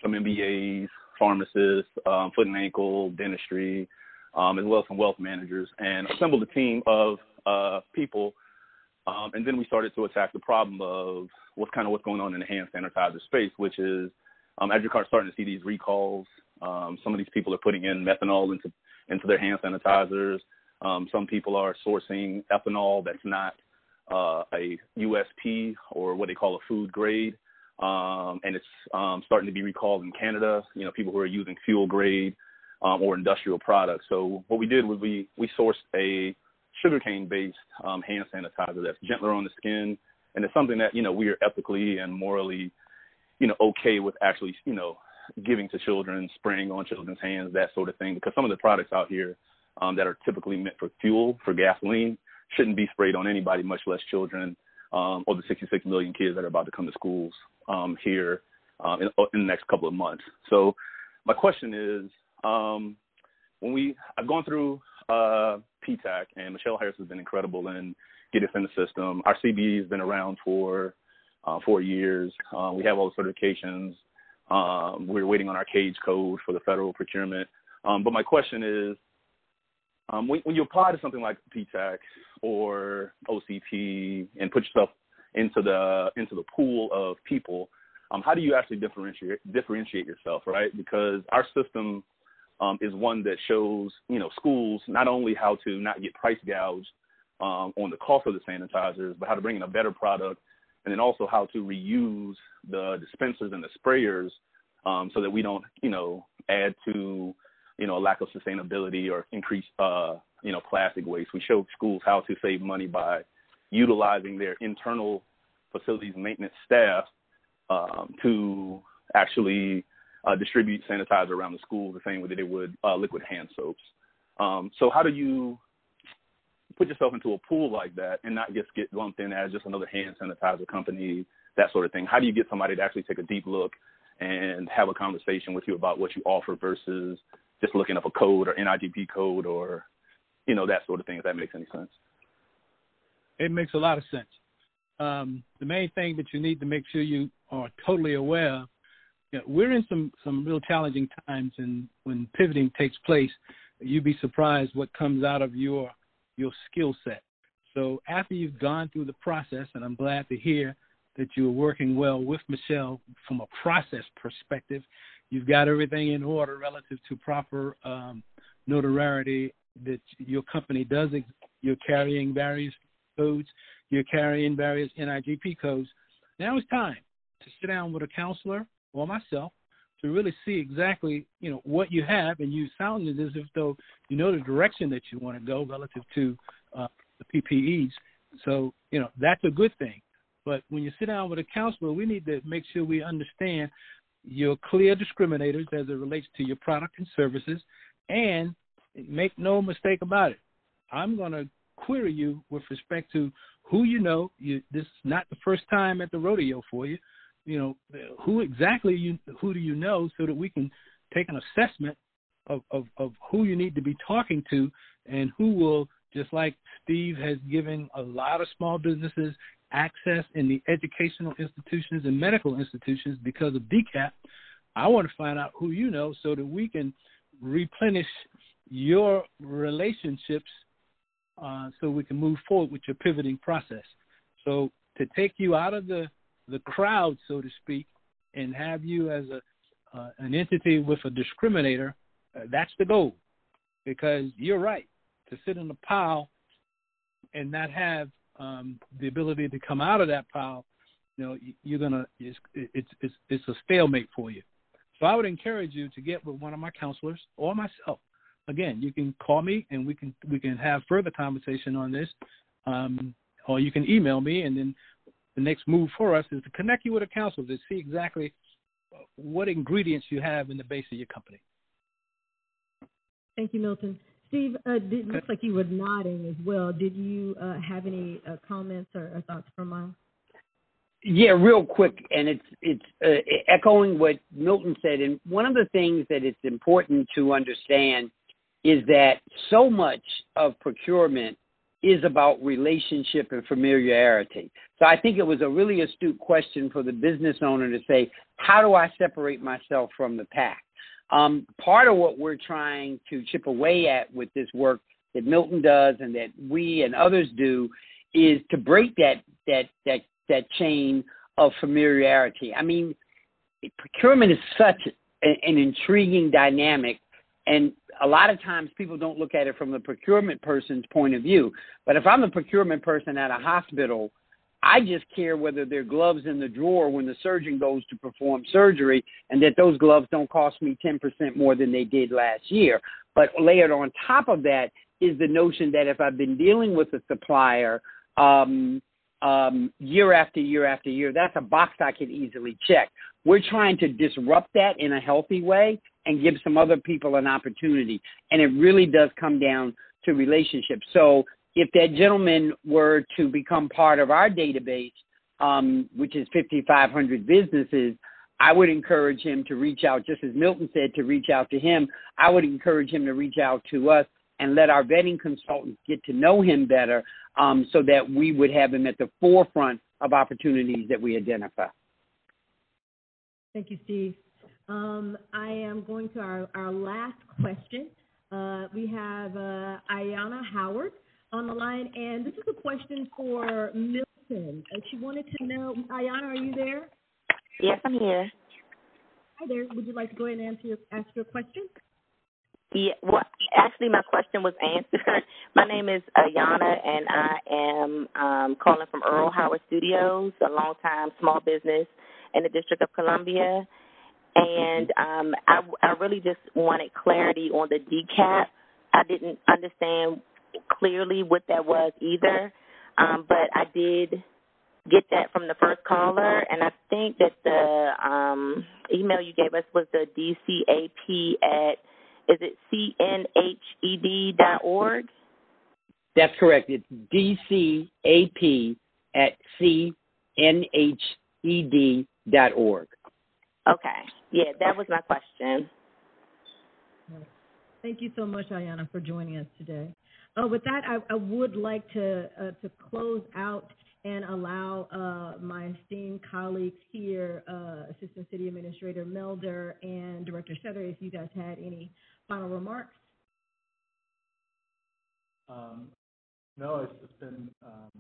some MBAs, pharmacists, um, foot and ankle, dentistry, um, as well as some wealth managers, and assembled a team of uh, people. And then we started to attack the problem of what's kind of what's going on in the hand sanitizer space, which is um, as you're starting to see these recalls, um, some of these people are putting in methanol into into their hand sanitizers. Um, some people are sourcing ethanol that's not uh, a USP or what they call a food grade, um, and it's um, starting to be recalled in Canada. You know, people who are using fuel grade um, or industrial products. So what we did was we we sourced a sugarcane based um, hand sanitizer that's gentler on the skin, and it's something that you know we are ethically and morally, you know, okay with actually you know giving to children, spraying on children's hands, that sort of thing. Because some of the products out here um, that are typically meant for fuel, for gasoline, shouldn't be sprayed on anybody, much less children um, or the 66 million kids that are about to come to schools um, here um, in, in the next couple of months. So my question is, um, when we I've gone through uh, PTAC, and Michelle Harris has been incredible in getting us in the system. Our CBE has been around for uh, four years. Uh, we have all the certifications. Um, we're waiting on our CAGE code for the federal procurement. Um, but my question is, um, when, when, you apply to something like PTAC or OCP and put yourself into the into the pool of people, um, how do you actually differentiate differentiate yourself, right? Because our system um, is one that shows you know schools not only how to not get price gouged um, on the cost of the sanitizers, but how to bring in a better product and then also how to reuse the dispensers and the sprayers um, so that we don't, you know, add to, you know, a lack of sustainability or increase, uh, you know, plastic waste. We show schools how to save money by utilizing their internal facilities maintenance staff um, to actually uh, distribute sanitizer around the school the same way that they would uh, liquid hand soaps. Um, so how do you put yourself into a pool like that and not just get lumped in as just another hand sanitizer company, that sort of thing? How do you get somebody to actually take a deep look and have a conversation with you about what you offer versus just looking up a code or NIGP code or, you know, that sort of thing, if that makes any sense? It makes a lot of sense. Um, the main thing that you need to make sure you are totally aware you know, we're in some some real challenging times, and when pivoting takes place, you'd be surprised what comes out of your your skill set. So after you've gone through the process, and I'm glad to hear that you're working well with Michelle from a process perspective, you've got everything in order relative to proper um, notoriety that your company does. You're carrying various codes, you're carrying various NIGP codes. Now it's time to sit down with a counselor or myself to really see exactly you know what you have, and you sounded as if though you know the direction that you want to go relative to uh, the PPEs. So you know that's a good thing. But when you sit down with a counselor, we need to make sure we understand your clear discriminators as it relates to your product and services, and make no mistake about it. I'm going to query you with respect to who you know. You, this is not the first time at the rodeo for you you know, who exactly you who do you know so that we can take an assessment of, of, of who you need to be talking to and who will just like Steve has given a lot of small businesses access in the educational institutions and medical institutions because of DCAP. I want to find out who you know so that we can replenish your relationships uh, so we can move forward with your pivoting process. So to take you out of the the crowd, so to speak, and have you as a uh, an entity with a discriminator, uh, that's the goal. Because you're right to sit in a pile and not have um, the ability to come out of that pile. You know, you're gonna it's, it's it's it's a stalemate for you. So I would encourage you to get with one of my counselors or myself. Again, you can call me and we can we can have further conversation on this, um, or you can email me and then the next move for us is to connect you with a counselor to see exactly what ingredients you have in the base of your company. Thank you, Milton. Steve, uh, did, looks like you were nodding as well. Did you uh, have any uh, comments or, or, thoughts for Miles? Yeah, real quick, and it's it's uh, echoing what Milton said. And one of the things that it's important to understand is that so much of procurement is about relationship and familiarity. So I think it was a really astute question for the business owner to say, how do I separate myself from the pack? Um, part of what we're trying to chip away at with this work that Milton does and that we and others do is to break that that that that chain of familiarity. I mean, procurement is such an, an intriguing dynamic and a lot of times people don't look at it from the procurement person's point of view. But if I'm a procurement person at a hospital, I just care whether there are gloves in the drawer when the surgeon goes to perform surgery and that those gloves don't cost me 10% more than they did last year. But layered on top of that is the notion that if I've been dealing with a supplier um, um, year after year after year, that's a box I can easily check. We're trying to disrupt that in a healthy way and give some other people an opportunity. And it really does come down to relationships. So if that gentleman were to become part of our database, um, which is 5,500 businesses, I would encourage him to reach out, just as Milton said, to reach out to him. I would encourage him to reach out to us and let our vetting consultants get to know him better um, so that we would have him at the forefront of opportunities that we identify. Thank you, Steve. Um, I am going to our, our last question. Uh, we have uh, Ayana Howard on the line, and this is a question for Milton. Uh, she wanted to know, Ayana, are you there? Yes, I'm here. Hi there. Would you like to go ahead and answer your, ask your question? Yeah, well, actually, my question was answered. my name is Ayana, and I am um, calling from Earl Howard Studios, a long-time small business in the District of Columbia. And um, I, I really just wanted clarity on the DCAP. I didn't understand clearly what that was either, um, but I did get that from the first caller, and I think that the um, email you gave us was the DCAP at is it cnhed dot org? That's correct. It's DCAP at cnhed dot org. Okay. Yeah, that was my question. Thank you so much, Ayana, for joining us today. Uh, with that, I, I, would like to uh, to close out and allow uh, my esteemed colleagues here, uh, Assistant City Administrator Melder and Director Schutter, if you guys had any final remarks. Um, no, it's, it's been um,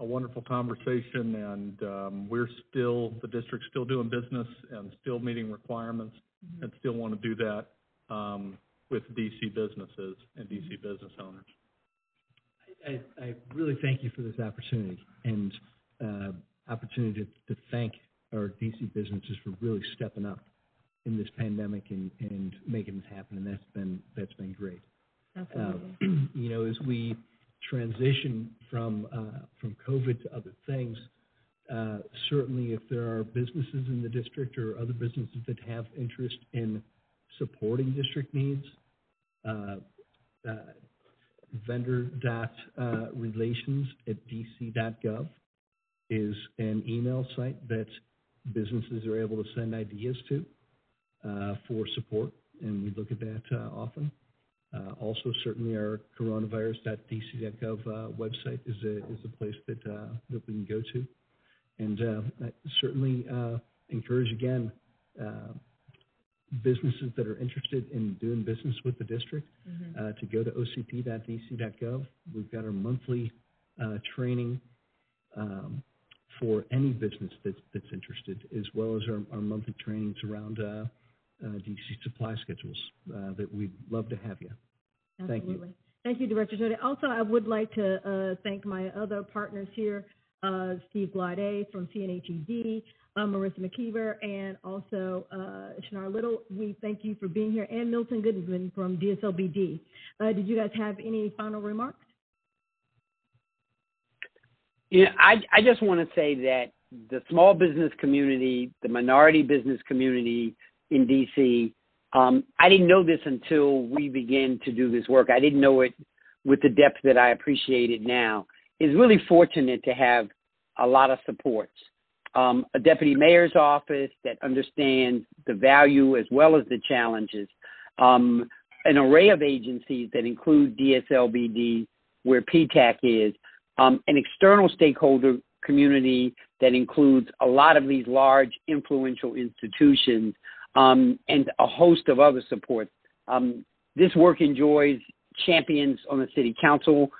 a wonderful conversation, and um, we're still the district's still doing business and still meeting requirements, mm-hmm. and still want to do that um, with DC businesses and DC mm-hmm. business owners. I, I, really thank you for this opportunity and uh, opportunity to, to, thank our DC businesses for really stepping up in this pandemic and, and making this happen, and that's been that's been great. Absolutely. Uh, you know, as we transition from uh, from COVID to other things, uh, certainly if there are businesses in the district or other businesses that have interest in supporting district needs, uh, uh vendor.relations at dc.gov is an email site that businesses are able to send ideas to uh, for support, and we look at that uh, often. Uh, also, certainly our coronavirus.dc.gov uh, website is a, is a place that, uh, that we can go to. And uh, I certainly encourage again businesses that are interested in doing business with the district mm-hmm. to go to ocp.dc.gov. We've got our monthly training um, for any business that's, that's interested, as well as our, our monthly trainings around uh, DC supply schedules uh, that we'd love to have you. Thank Absolutely. you. Thank you, Director Jody. Also, I would like to uh, thank my other partners here, uh, Steve Glaude from CNHED, uh, Marissa McKeever, and also uh, Shanar Little. We thank you for being here, and Milton Goodman from DSLBD. Uh, did you guys have any final remarks? Yeah, I, I just want to say that the small business community, the minority business community, in DC. Um, I didn't know this until we began to do this work. I didn't know it with the depth that I appreciate it now. It's really fortunate to have a lot of supports. Um, a deputy mayor's office that understands the value as well as the challenges. Um, an array of agencies that include DSLBD, where PTAC is, um, an external stakeholder community that includes a lot of these large influential institutions um, and a host of other supports. Um, this work enjoys champions on the city council.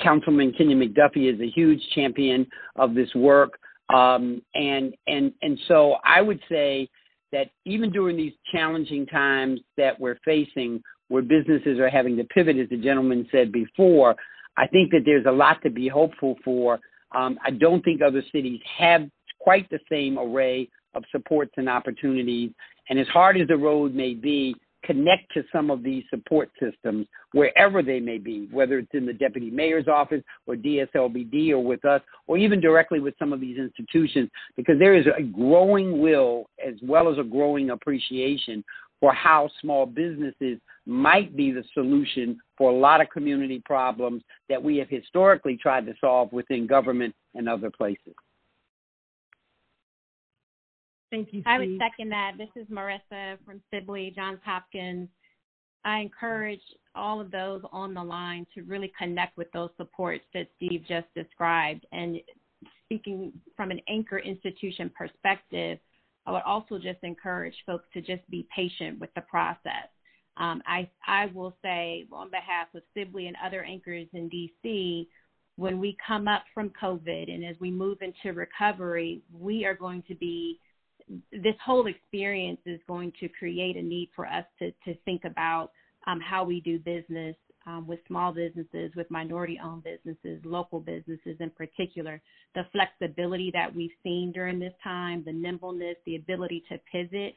Councilman Kenyan McDuffie is a huge champion of this work. Um, and, and, and so I would say that even during these challenging times that we're facing, where businesses are having to pivot, as the gentleman said before, I think that there's a lot to be hopeful for. Um, I don't think other cities have quite the same array of supports and opportunities. And as hard as the road may be, connect to some of these support systems wherever they may be, whether it's in the deputy mayor's office or DSLBD or with us, or even directly with some of these institutions, because there is a growing will as well as a growing appreciation for how small businesses might be the solution for a lot of community problems that we have historically tried to solve within government and other places. Thank you, Steve. I would second that. This is Marissa from Sibley, Johns Hopkins. I encourage all of those on the line to really connect with those supports that Steve just described. And speaking from an anchor institution perspective, I would also just encourage folks to just be patient with the process. Um, I, I will say on behalf of Sibley and other anchors in DC, when we come up from COVID and as we move into recovery, we are going to be this whole experience is going to create a need for us to, to think about um, how we do business um, with small businesses, with minority owned businesses, local businesses in particular. The flexibility that we've seen during this time, the nimbleness, the ability to pivot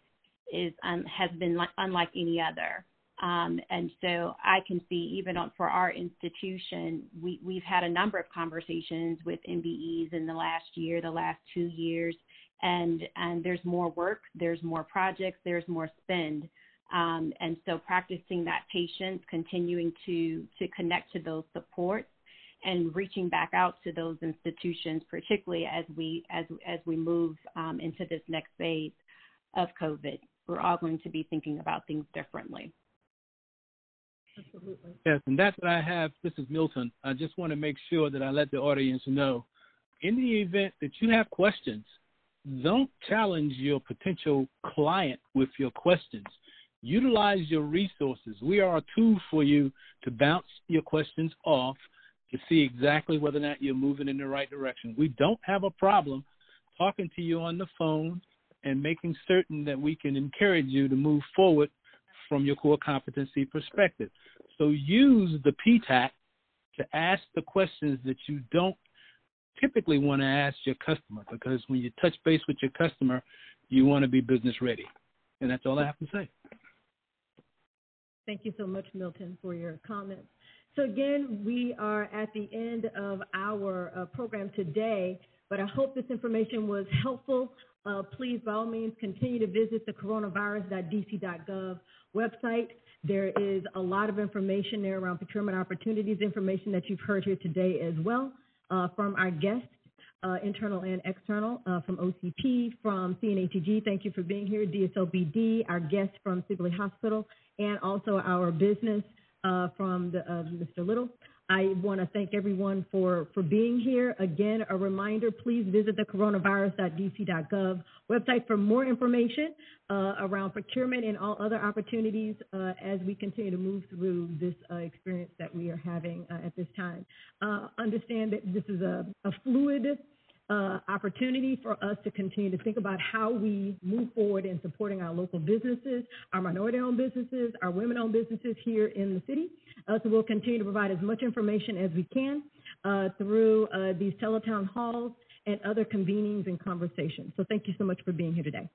is um, has been like, unlike any other. Um, and so I can see even on, for our institution, we, we've had a number of conversations with MBEs in the last year, the last two years, and and there's more work, there's more projects, there's more spend. Um, and so practicing that patience, continuing to to connect to those supports, and reaching back out to those institutions, particularly as we as as we move um, into this next phase of COVID. We're all going to be thinking about things differently. Absolutely. Yes, and that's what I have. This is Milton. I just want to make sure that I let the audience know in the event that you have questions, don't challenge your potential client with your questions. Utilize your resources. We are a tool for you to bounce your questions off to see exactly whether or not you're moving in the right direction. We don't have a problem talking to you on the phone and making certain that we can encourage you to move forward from your core competency perspective. So use the PTAC to ask the questions that you don't typically want to ask your customer because when you touch base with your customer, you want to be business ready. And that's all I have to say. Thank you so much, Milton, for your comments. So again, we are at the end of our uh, program today, but I hope this information was helpful. Uh, please, by all means, continue to visit the coronavirus.dc.gov website. There is a lot of information there around procurement opportunities, information that you've heard here today as well uh, from our guests, uh, internal and external, uh, from OCP, from CNHED. Thank you for being here. DSLBD, our guests from Sibley Hospital, and also our business uh, from the, uh, Mr. Little. I want to thank everyone for, for being here. Again, a reminder, please visit the coronavirus.dc.gov website for more information uh, around procurement and all other opportunities uh, as we continue to move through this uh, experience that we are having uh, at this time. Uh, understand that this is a, a fluid uh, opportunity for us to continue to think about how we move forward in supporting our local businesses, our minority-owned businesses, our women-owned businesses here in the city. Uh, so we'll continue to provide as much information as we can uh, through uh, these teletown halls and other convenings and conversations. So thank you so much for being here today.